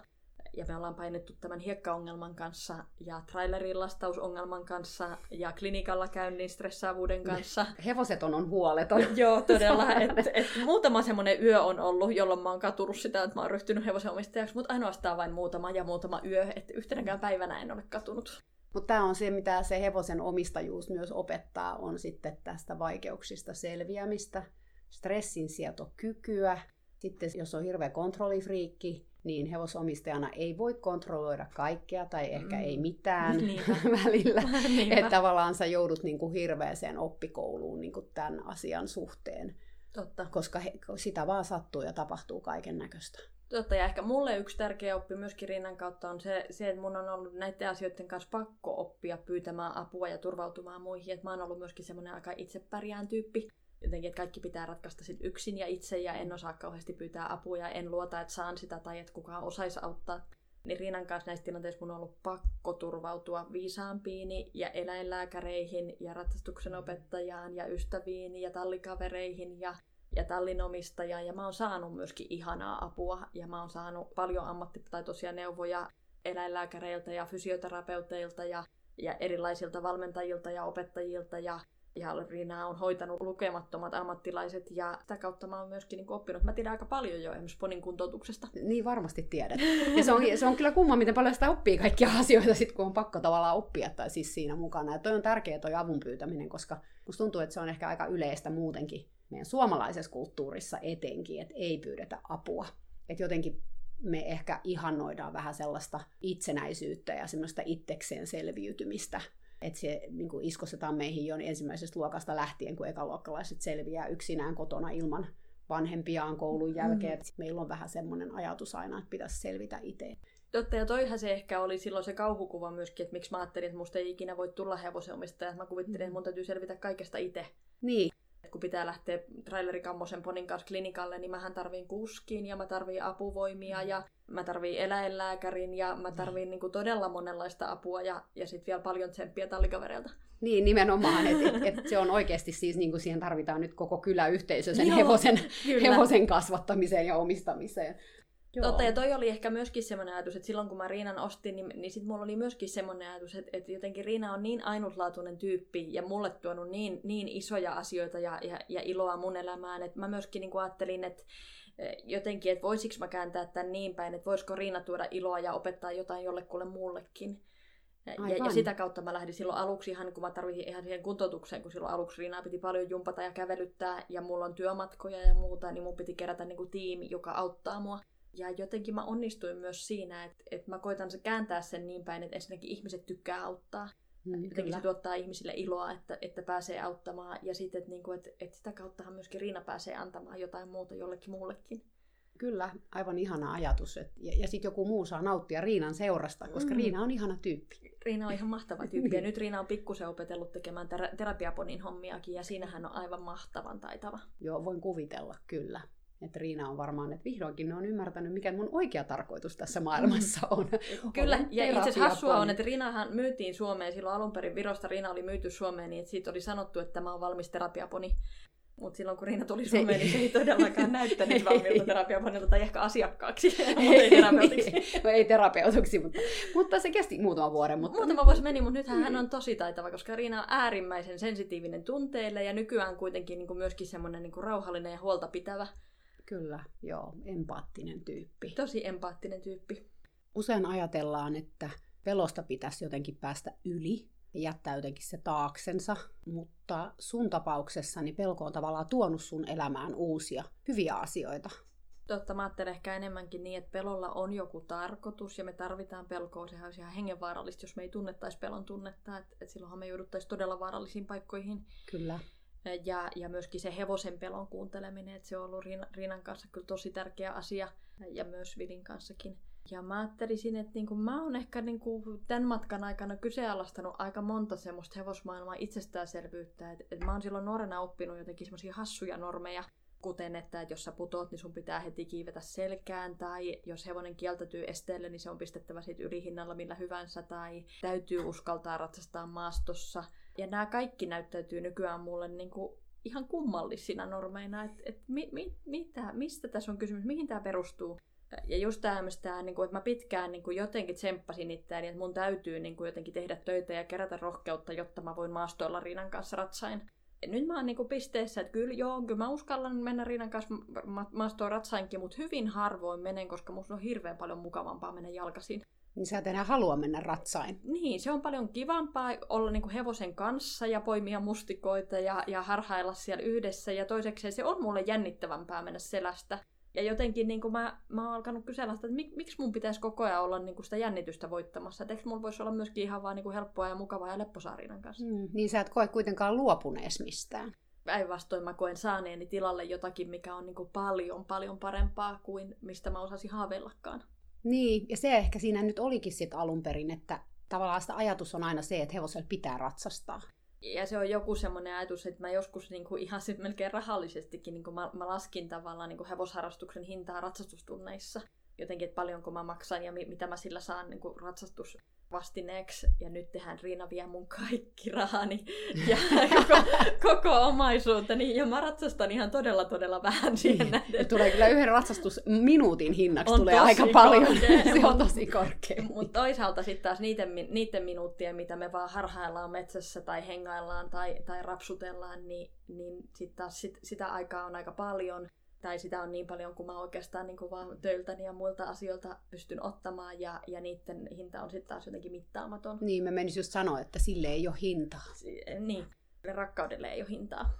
Ja me ollaan painettu tämän hiekkaongelman kanssa ja trailerin lastausongelman kanssa ja klinikalla käynnin stressaavuuden kanssa. Hevoset on, on huoleton. Joo, todella. Et, et muutama semmoinen yö on ollut, jolloin mä oon katurut sitä, että mä oon ryhtynyt hevosenomistajaksi, mutta ainoastaan vain muutama ja muutama yö. Että yhtenäkään päivänä en ole katunut. Mutta tämä on se, mitä se hevosen omistajuus myös opettaa, on sitten tästä vaikeuksista selviämistä, stressinsietokykyä. Sitten jos on hirveä kontrollifriikki, niin hevosomistajana ei voi kontrolloida kaikkea tai ehkä mm. ei mitään välillä. Että tavallaan sä joudut niin kuin hirveäseen oppikouluun niin kuin tämän asian suhteen. Totta. Koska he, sitä vaan sattuu ja tapahtuu kaiken näköistä. Totta, ja ehkä mulle yksi tärkeä oppi myöskin rinnan kautta on se, se, että mun on ollut näiden asioiden kanssa pakko oppia pyytämään apua ja turvautumaan muihin. Että mä oon ollut myöskin semmoinen aika itsepärjään tyyppi. Jotenkin, että kaikki pitää ratkaista sit yksin ja itse, ja en osaa kauheasti pyytää apua, ja en luota, että saan sitä tai että kukaan osaisi auttaa. Niin Riinan kanssa näissä tilanteissa mun on ollut pakko turvautua viisaampiini ja eläinlääkäreihin ja ratsastuksen opettajaan ja ystäviin ja tallikavereihin ja ja tallinomistaja ja mä oon saanut myöskin ihanaa apua ja mä oon saanut paljon ammattitaitoisia neuvoja eläinlääkäreiltä ja fysioterapeuteilta ja, ja erilaisilta valmentajilta ja opettajilta ja ja Riina on hoitanut lukemattomat ammattilaiset ja sitä kautta mä oon myöskin niin oppinut. Mä tiedän aika paljon jo esimerkiksi ponin kuntoutuksesta. Niin varmasti tiedät. Ja se on, se on kyllä kumma, miten paljon sitä oppii kaikkia asioita sit, kun on pakko tavallaan oppia tai siis siinä mukana. Ja toi on tärkeä toi avun pyytäminen, koska musta tuntuu, että se on ehkä aika yleistä muutenkin meidän suomalaisessa kulttuurissa etenkin, että ei pyydetä apua. Että jotenkin me ehkä ihannoidaan vähän sellaista itsenäisyyttä ja semmoista itsekseen selviytymistä. Että se niin kuin iskostetaan meihin jo ensimmäisestä luokasta lähtien, kun ekaluokkalaiset selviää yksinään kotona ilman vanhempiaan koulun jälkeen. Mm-hmm. Meillä on vähän semmoinen ajatus aina, että pitäisi selvitä itse. Totta, ja toihan se ehkä oli silloin se kauhukuva myöskin, että miksi mä ajattelin, että musta ei ikinä voi tulla hevosenomistaja. Mä kuvittelin, että mun täytyy selvitä kaikesta itse. Niin. Kun pitää lähteä trailerikammosen ponin kanssa klinikalle, niin mähän tarviin kuskin ja mä tarviin apuvoimia ja mä tarviin eläinlääkärin ja mä tarviin niin kuin todella monenlaista apua ja, ja sitten vielä paljon tsemppiä tallikavereilta. Niin, nimenomaan. Että et, et se on oikeasti siis, niin kuin siihen tarvitaan nyt koko kyläyhteisö sen Joo, hevosen, hevosen kasvattamiseen ja omistamiseen. Joo. Totta, ja toi oli ehkä myöskin semmoinen ajatus, että silloin kun mä Riinan ostin, niin, niin sit mulla oli myöskin semmoinen ajatus, että, että jotenkin Riina on niin ainutlaatuinen tyyppi ja mulle tuonut niin, niin isoja asioita ja, ja, ja iloa mun elämään, että mä myöskin niin ajattelin, että eh, jotenkin, että voisiko mä kääntää tämän niin päin, että voisiko Riina tuoda iloa ja opettaa jotain jollekulle muullekin. Ja, ja, sitä kautta mä lähdin silloin aluksi ihan, kun mä tarvitsin ihan siihen kuntoutukseen, kun silloin aluksi Riinaa piti paljon jumpata ja kävelyttää, ja mulla on työmatkoja ja muuta, niin mun piti kerätä niin kuin tiimi, joka auttaa mua. Ja jotenkin mä onnistuin myös siinä, että, että mä koitan se kääntää sen niin päin, että ensinnäkin ihmiset tykkää auttaa. Mm, jotenkin kyllä. se tuottaa ihmisille iloa, että, että pääsee auttamaan. Ja sitten, että, niin kuin, että, että sitä kauttahan myöskin Riina pääsee antamaan jotain muuta jollekin muullekin. Kyllä, aivan ihana ajatus. Et, ja ja sitten joku muu saa nauttia Riinan seurasta, koska mm. Riina on ihana tyyppi. Riina on ihan mahtava tyyppi. ja nyt Riina on pikkusen opetellut tekemään ter- terapiaponin hommiakin, ja siinä hän on aivan mahtavan taitava. Joo, voin kuvitella, kyllä. Että Riina on varmaan, että vihdoinkin ne on ymmärtänyt, mikä mun oikea tarkoitus tässä maailmassa on. Kyllä, ja itse asiassa hassua on, että Riinahan myytiin Suomeen silloin alun perin. Virosta Riina oli myyty Suomeen, niin siitä oli sanottu, että tämä on valmis terapiaponi. Mutta silloin kun Riina tuli Suomeen, niin se ei todellakaan näyttänyt valmiilta terapiaponilta tai ehkä asiakkaaksi, ei, terapeutiksi. no ei mutta, mutta se kesti muutaman vuoden. Mutta... Muutama vuosi meni, mutta nythän hän on tosi taitava, koska Riina on äärimmäisen sensitiivinen tunteille ja nykyään kuitenkin niin kuin myöskin semmoinen niin kuin rauhallinen ja huolta pitävä. Kyllä, joo, empaattinen tyyppi. Tosi empaattinen tyyppi. Usein ajatellaan, että pelosta pitäisi jotenkin päästä yli, jättää jotenkin se taaksensa, mutta sun tapauksessa niin pelko on tavallaan tuonut sun elämään uusia hyviä asioita. Totta, mä ajattelen ehkä enemmänkin niin, että pelolla on joku tarkoitus ja me tarvitaan pelkoa. Sehän olisi ihan hengenvaarallista, jos me ei tunnettaisi pelon tunnetta. Että et silloinhan me jouduttaisiin todella vaarallisiin paikkoihin. Kyllä. Ja, ja myöskin se hevosen pelon kuunteleminen, että se on ollut Riinan kanssa kyllä tosi tärkeä asia ja myös Vilin kanssakin. Ja mä ajattelisin, että niinku, mä oon ehkä niinku, tämän matkan aikana kyseenalaistanut aika monta semmoista hevosmaailmaa itsestäänselvyyttä. Että et mä oon silloin nuorena oppinut jotenkin semmoisia hassuja normeja, kuten että, että jos sä putoat, niin sun pitää heti kiivetä selkään, tai jos hevonen kieltäytyy esteelle, niin se on pistettävä siitä ylihinnalla millä hyvänsä, tai täytyy uskaltaa ratsastaa maastossa. Ja nämä kaikki näyttäytyy nykyään mulle niin kuin ihan kummallisina normeina, että et mi, mi, mitä, mistä tässä on kysymys, mihin tämä perustuu. Ja just tämmöistä, niin että mä pitkään niin kuin jotenkin tsemppasin itseäni, että mun täytyy niin kuin jotenkin tehdä töitä ja kerätä rohkeutta, jotta mä voin maastoilla Riinan kanssa ratsain. Ja nyt mä oon niin kuin pisteessä, että kyllä joo, kyllä mä uskallan mennä Riinan kanssa ma- maastoon ratsainkin, mutta hyvin harvoin menen, koska musta on hirveän paljon mukavampaa mennä jalkaisin. Niin sä et enää halua mennä ratsain. Niin, se on paljon kivampaa olla niin kuin hevosen kanssa ja poimia mustikoita ja, ja harhailla siellä yhdessä. Ja toiseksi se on mulle jännittävämpää mennä selästä. Ja jotenkin niin kuin mä, mä oon alkanut kysellä että mik, miksi mun pitäisi koko ajan olla niin kuin sitä jännitystä voittamassa. Että eikö mulla voisi olla myöskin ihan vaan niin kuin helppoa ja mukavaa ja lepposaarinan kanssa. Mm, niin sä et koe kuitenkaan luopunees mistään. Päinvastoin mä koen saaneeni tilalle jotakin, mikä on niin kuin paljon paljon parempaa kuin mistä mä osasin haaveillakaan. Niin, ja se ehkä siinä nyt olikin sitten alun perin, että tavallaan sitä ajatus on aina se, että hevosella pitää ratsastaa. Ja se on joku semmoinen ajatus, että mä joskus niin kuin ihan sit melkein rahallisestikin niin kuin mä, mä laskin tavallaan niin kuin hevosharrastuksen hintaa ratsastustunneissa. Jotenkin, että paljonko mä maksan ja mi, mitä mä sillä saan niin kuin ratsastus vastineeksi ja nyt tehdään Riina vie mun kaikki rahani ja koko, koko omaisuuteni ja mä ratsastan ihan todella todella vähän siihen niin. nähden. Tulee kyllä yhden ratsastusminuutin hinnaksi on tulee aika paljon. Korkea, se on tosi korkea. Mutta toisaalta sitten taas niiden, niiden minuuttien, mitä me vaan harhaillaan metsässä tai hengaillaan tai, tai rapsutellaan, niin, niin sitten taas sit, sitä aikaa on aika paljon tai sitä on niin paljon kuin mä oikeastaan niin kuin vaan töiltäni ja muilta asioilta pystyn ottamaan ja, ja niiden hinta on sitten taas jotenkin mittaamaton. Niin, mä menisin just sanoa, että sille ei ole hintaa. Si- niin, rakkaudelle ei ole hintaa.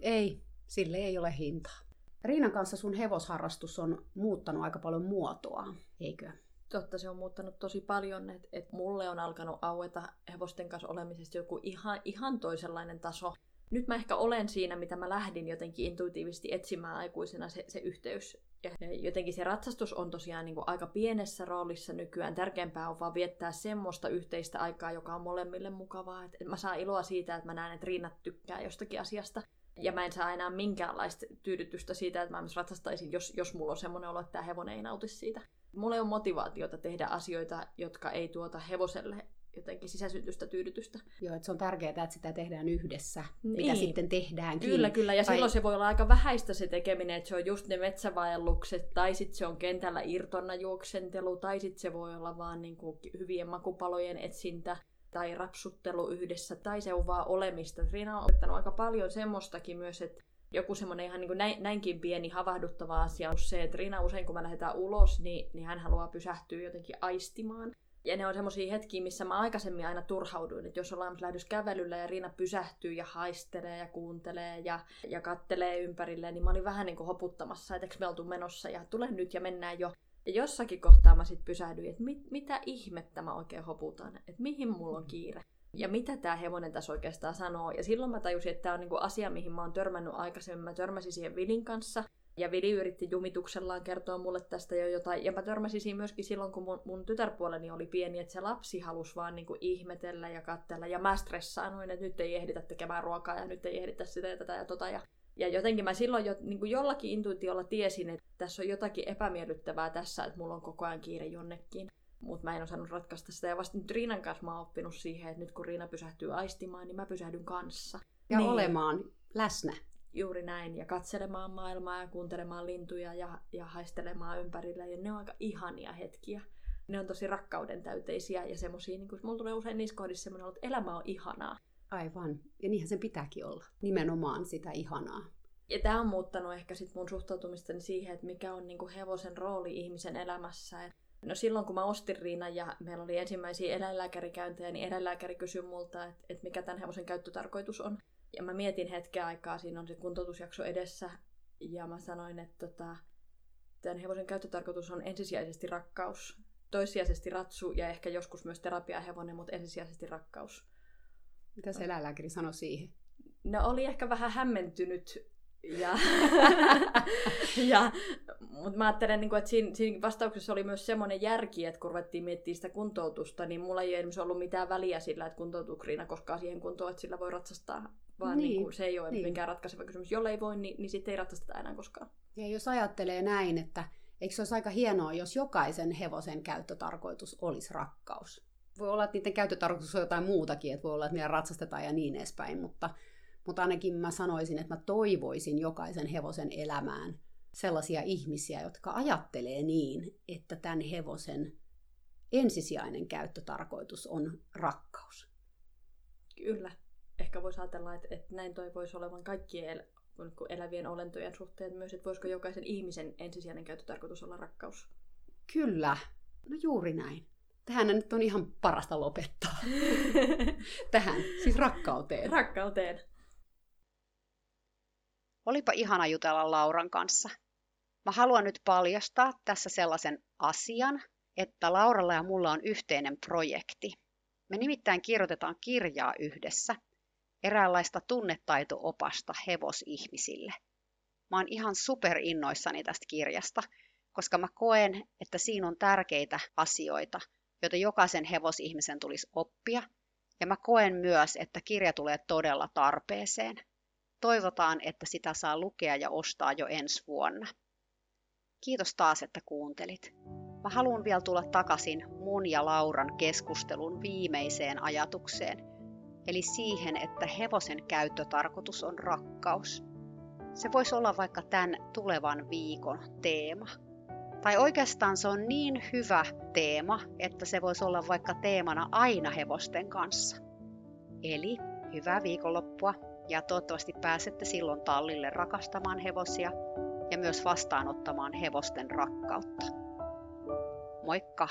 Ei, sille ei ole hintaa. Riinan kanssa sun hevosharrastus on muuttanut aika paljon muotoa, eikö? Totta, se on muuttanut tosi paljon, että et mulle on alkanut aueta hevosten kanssa olemisesta joku ihan, ihan toisenlainen taso nyt mä ehkä olen siinä, mitä mä lähdin jotenkin intuitiivisesti etsimään aikuisena se, se yhteys. Ja jotenkin se ratsastus on tosiaan niin kuin aika pienessä roolissa nykyään. Tärkeämpää on vaan viettää semmoista yhteistä aikaa, joka on molemmille mukavaa. Et mä saan iloa siitä, että mä näen, että Riinat tykkää jostakin asiasta. Ja mä en saa enää minkäänlaista tyydytystä siitä, että mä myös ratsastaisin, jos, jos mulla on semmoinen olo, että tämä hevonen ei nauti siitä. Mulla ei ole motivaatiota tehdä asioita, jotka ei tuota hevoselle jotenkin sisäsyntystä tyydytystä. Joo, että se on tärkeää, että sitä tehdään yhdessä, niin. mitä sitten tehdäänkin. Kyllä, kyllä. Ja tai... silloin se voi olla aika vähäistä se tekeminen, että se on just ne metsävaellukset, tai sitten se on kentällä irtonna juoksentelu, tai sitten se voi olla vaan niin kuin hyvien makupalojen etsintä, tai rapsuttelu yhdessä, tai se on vaan olemista. Riina on opettanut aika paljon semmoistakin myös, että joku semmoinen ihan niin kuin näin, näinkin pieni havahduttava asia on se, että Riina usein kun me lähdetään ulos, niin, niin hän haluaa pysähtyä jotenkin aistimaan. Ja ne on semmoisia hetkiä, missä mä aikaisemmin aina turhauduin, että jos ollaan lähdössä kävelyllä ja Riina pysähtyy ja haistelee ja kuuntelee ja, ja kattelee ympärilleen, niin mä olin vähän niin kuin hoputtamassa, että me oltu menossa ja tule nyt ja mennään jo. Ja jossakin kohtaa mä sitten pysähdyin, että mit, mitä ihmettä mä oikein hoputan, että mihin mulla on kiire. Ja mitä tämä hevonen tässä oikeastaan sanoo. Ja silloin mä tajusin, että tämä on niinku asia, mihin mä oon törmännyt aikaisemmin. Mä törmäsin siihen Vilin kanssa. Ja Vili yritti jumituksellaan kertoa mulle tästä jo jotain. Ja mä törmäsin siinä myöskin silloin, kun mun, mun tytärpuoleni oli pieni, että se lapsi halusi vaan niinku ihmetellä ja katsella. Ja mä stressaanoin, että nyt ei ehditä tekemään ruokaa ja nyt ei ehditä sitä ja tätä ja tota. Ja, ja jotenkin mä silloin jo niin kuin jollakin intuitiolla tiesin, että tässä on jotakin epämiellyttävää tässä, että mulla on koko ajan kiire jonnekin. Mutta mä en osannut ratkaista sitä. Ja vasta nyt Riinan kanssa mä oon oppinut siihen, että nyt kun Riina pysähtyy aistimaan, niin mä pysähdyn kanssa. Ja niin. olemaan läsnä. Juuri näin. Ja katselemaan maailmaa ja kuuntelemaan lintuja ja, ja haistelemaan ympärillä. Ja ne on aika ihania hetkiä. Ne on tosi rakkauden täyteisiä ja semmosia, niin kun mulla tulee usein niissä kohdissa semmoinen, että elämä on ihanaa. Aivan. Ja niinhän sen pitääkin olla. Nimenomaan sitä ihanaa. Ja tämä on muuttanut ehkä sit mun suhtautumistani siihen, että mikä on niinku hevosen rooli ihmisen elämässä. Et no silloin kun mä ostin Riinan ja meillä oli ensimmäisiä eläinlääkärikäyntejä, niin eläinlääkäri kysyi multa, että et mikä tämän hevosen käyttötarkoitus on. Ja mä mietin hetken aikaa, siinä on se kuntoutusjakso edessä, ja mä sanoin, että tota, tämän hevosen käyttötarkoitus on ensisijaisesti rakkaus. Toissijaisesti ratsu ja ehkä joskus myös terapiahevonen, mutta ensisijaisesti rakkaus. Mitä se eläinlääkäri sanoi siihen? No oli ehkä vähän hämmentynyt. Ja, ja, mutta mä ajattelen, niin että siinä, siinä vastauksessa oli myös semmoinen järki, että kun ruvettiin miettimään sitä kuntoutusta, niin mulla ei esimerkiksi ollut mitään väliä sillä, että kuntoutuu Riina koskaan siihen kuntoon, että sillä voi ratsastaa. Vaan niin. Niin kuin, se ei ole niin. mikään ratkaiseva kysymys. Jolle ei voi, niin, niin sitten ei ratsasteta enää koskaan. Ja jos ajattelee näin, että eikö se olisi aika hienoa, jos jokaisen hevosen käyttötarkoitus olisi rakkaus? voi olla, että niiden käyttötarkoitus on jotain muutakin, että voi olla, että niillä ratsastetaan ja niin edespäin, mutta, mutta ainakin mä sanoisin, että mä toivoisin jokaisen hevosen elämään sellaisia ihmisiä, jotka ajattelee niin, että tämän hevosen ensisijainen käyttötarkoitus on rakkaus. Kyllä. Ehkä voisi ajatella, että, että näin toivoisi olevan kaikkien el- elävien olentojen suhteen myös, että voisiko jokaisen ihmisen ensisijainen käyttötarkoitus olla rakkaus. Kyllä. No juuri näin. Tähän nyt on ihan parasta lopettaa. Tähän, siis rakkauteen. Rakkauteen. Olipa ihana jutella Lauran kanssa. Mä haluan nyt paljastaa tässä sellaisen asian, että Lauralla ja mulla on yhteinen projekti. Me nimittäin kirjoitetaan kirjaa yhdessä, eräänlaista tunnetaito-opasta hevosihmisille. Mä oon ihan super innoissani tästä kirjasta, koska mä koen, että siinä on tärkeitä asioita, joita jokaisen hevosihmisen tulisi oppia, ja mä koen myös, että kirja tulee todella tarpeeseen. Toivotaan, että sitä saa lukea ja ostaa jo ensi vuonna. Kiitos taas, että kuuntelit. Mä haluan vielä tulla takaisin mun ja Lauran keskustelun viimeiseen ajatukseen, eli siihen, että hevosen käyttötarkoitus on rakkaus. Se voisi olla vaikka tämän tulevan viikon teema. Tai oikeastaan se on niin hyvä teema, että se voisi olla vaikka teemana aina hevosten kanssa. Eli hyvää viikonloppua ja toivottavasti pääsette silloin tallille rakastamaan hevosia ja myös vastaanottamaan hevosten rakkautta. Moikka!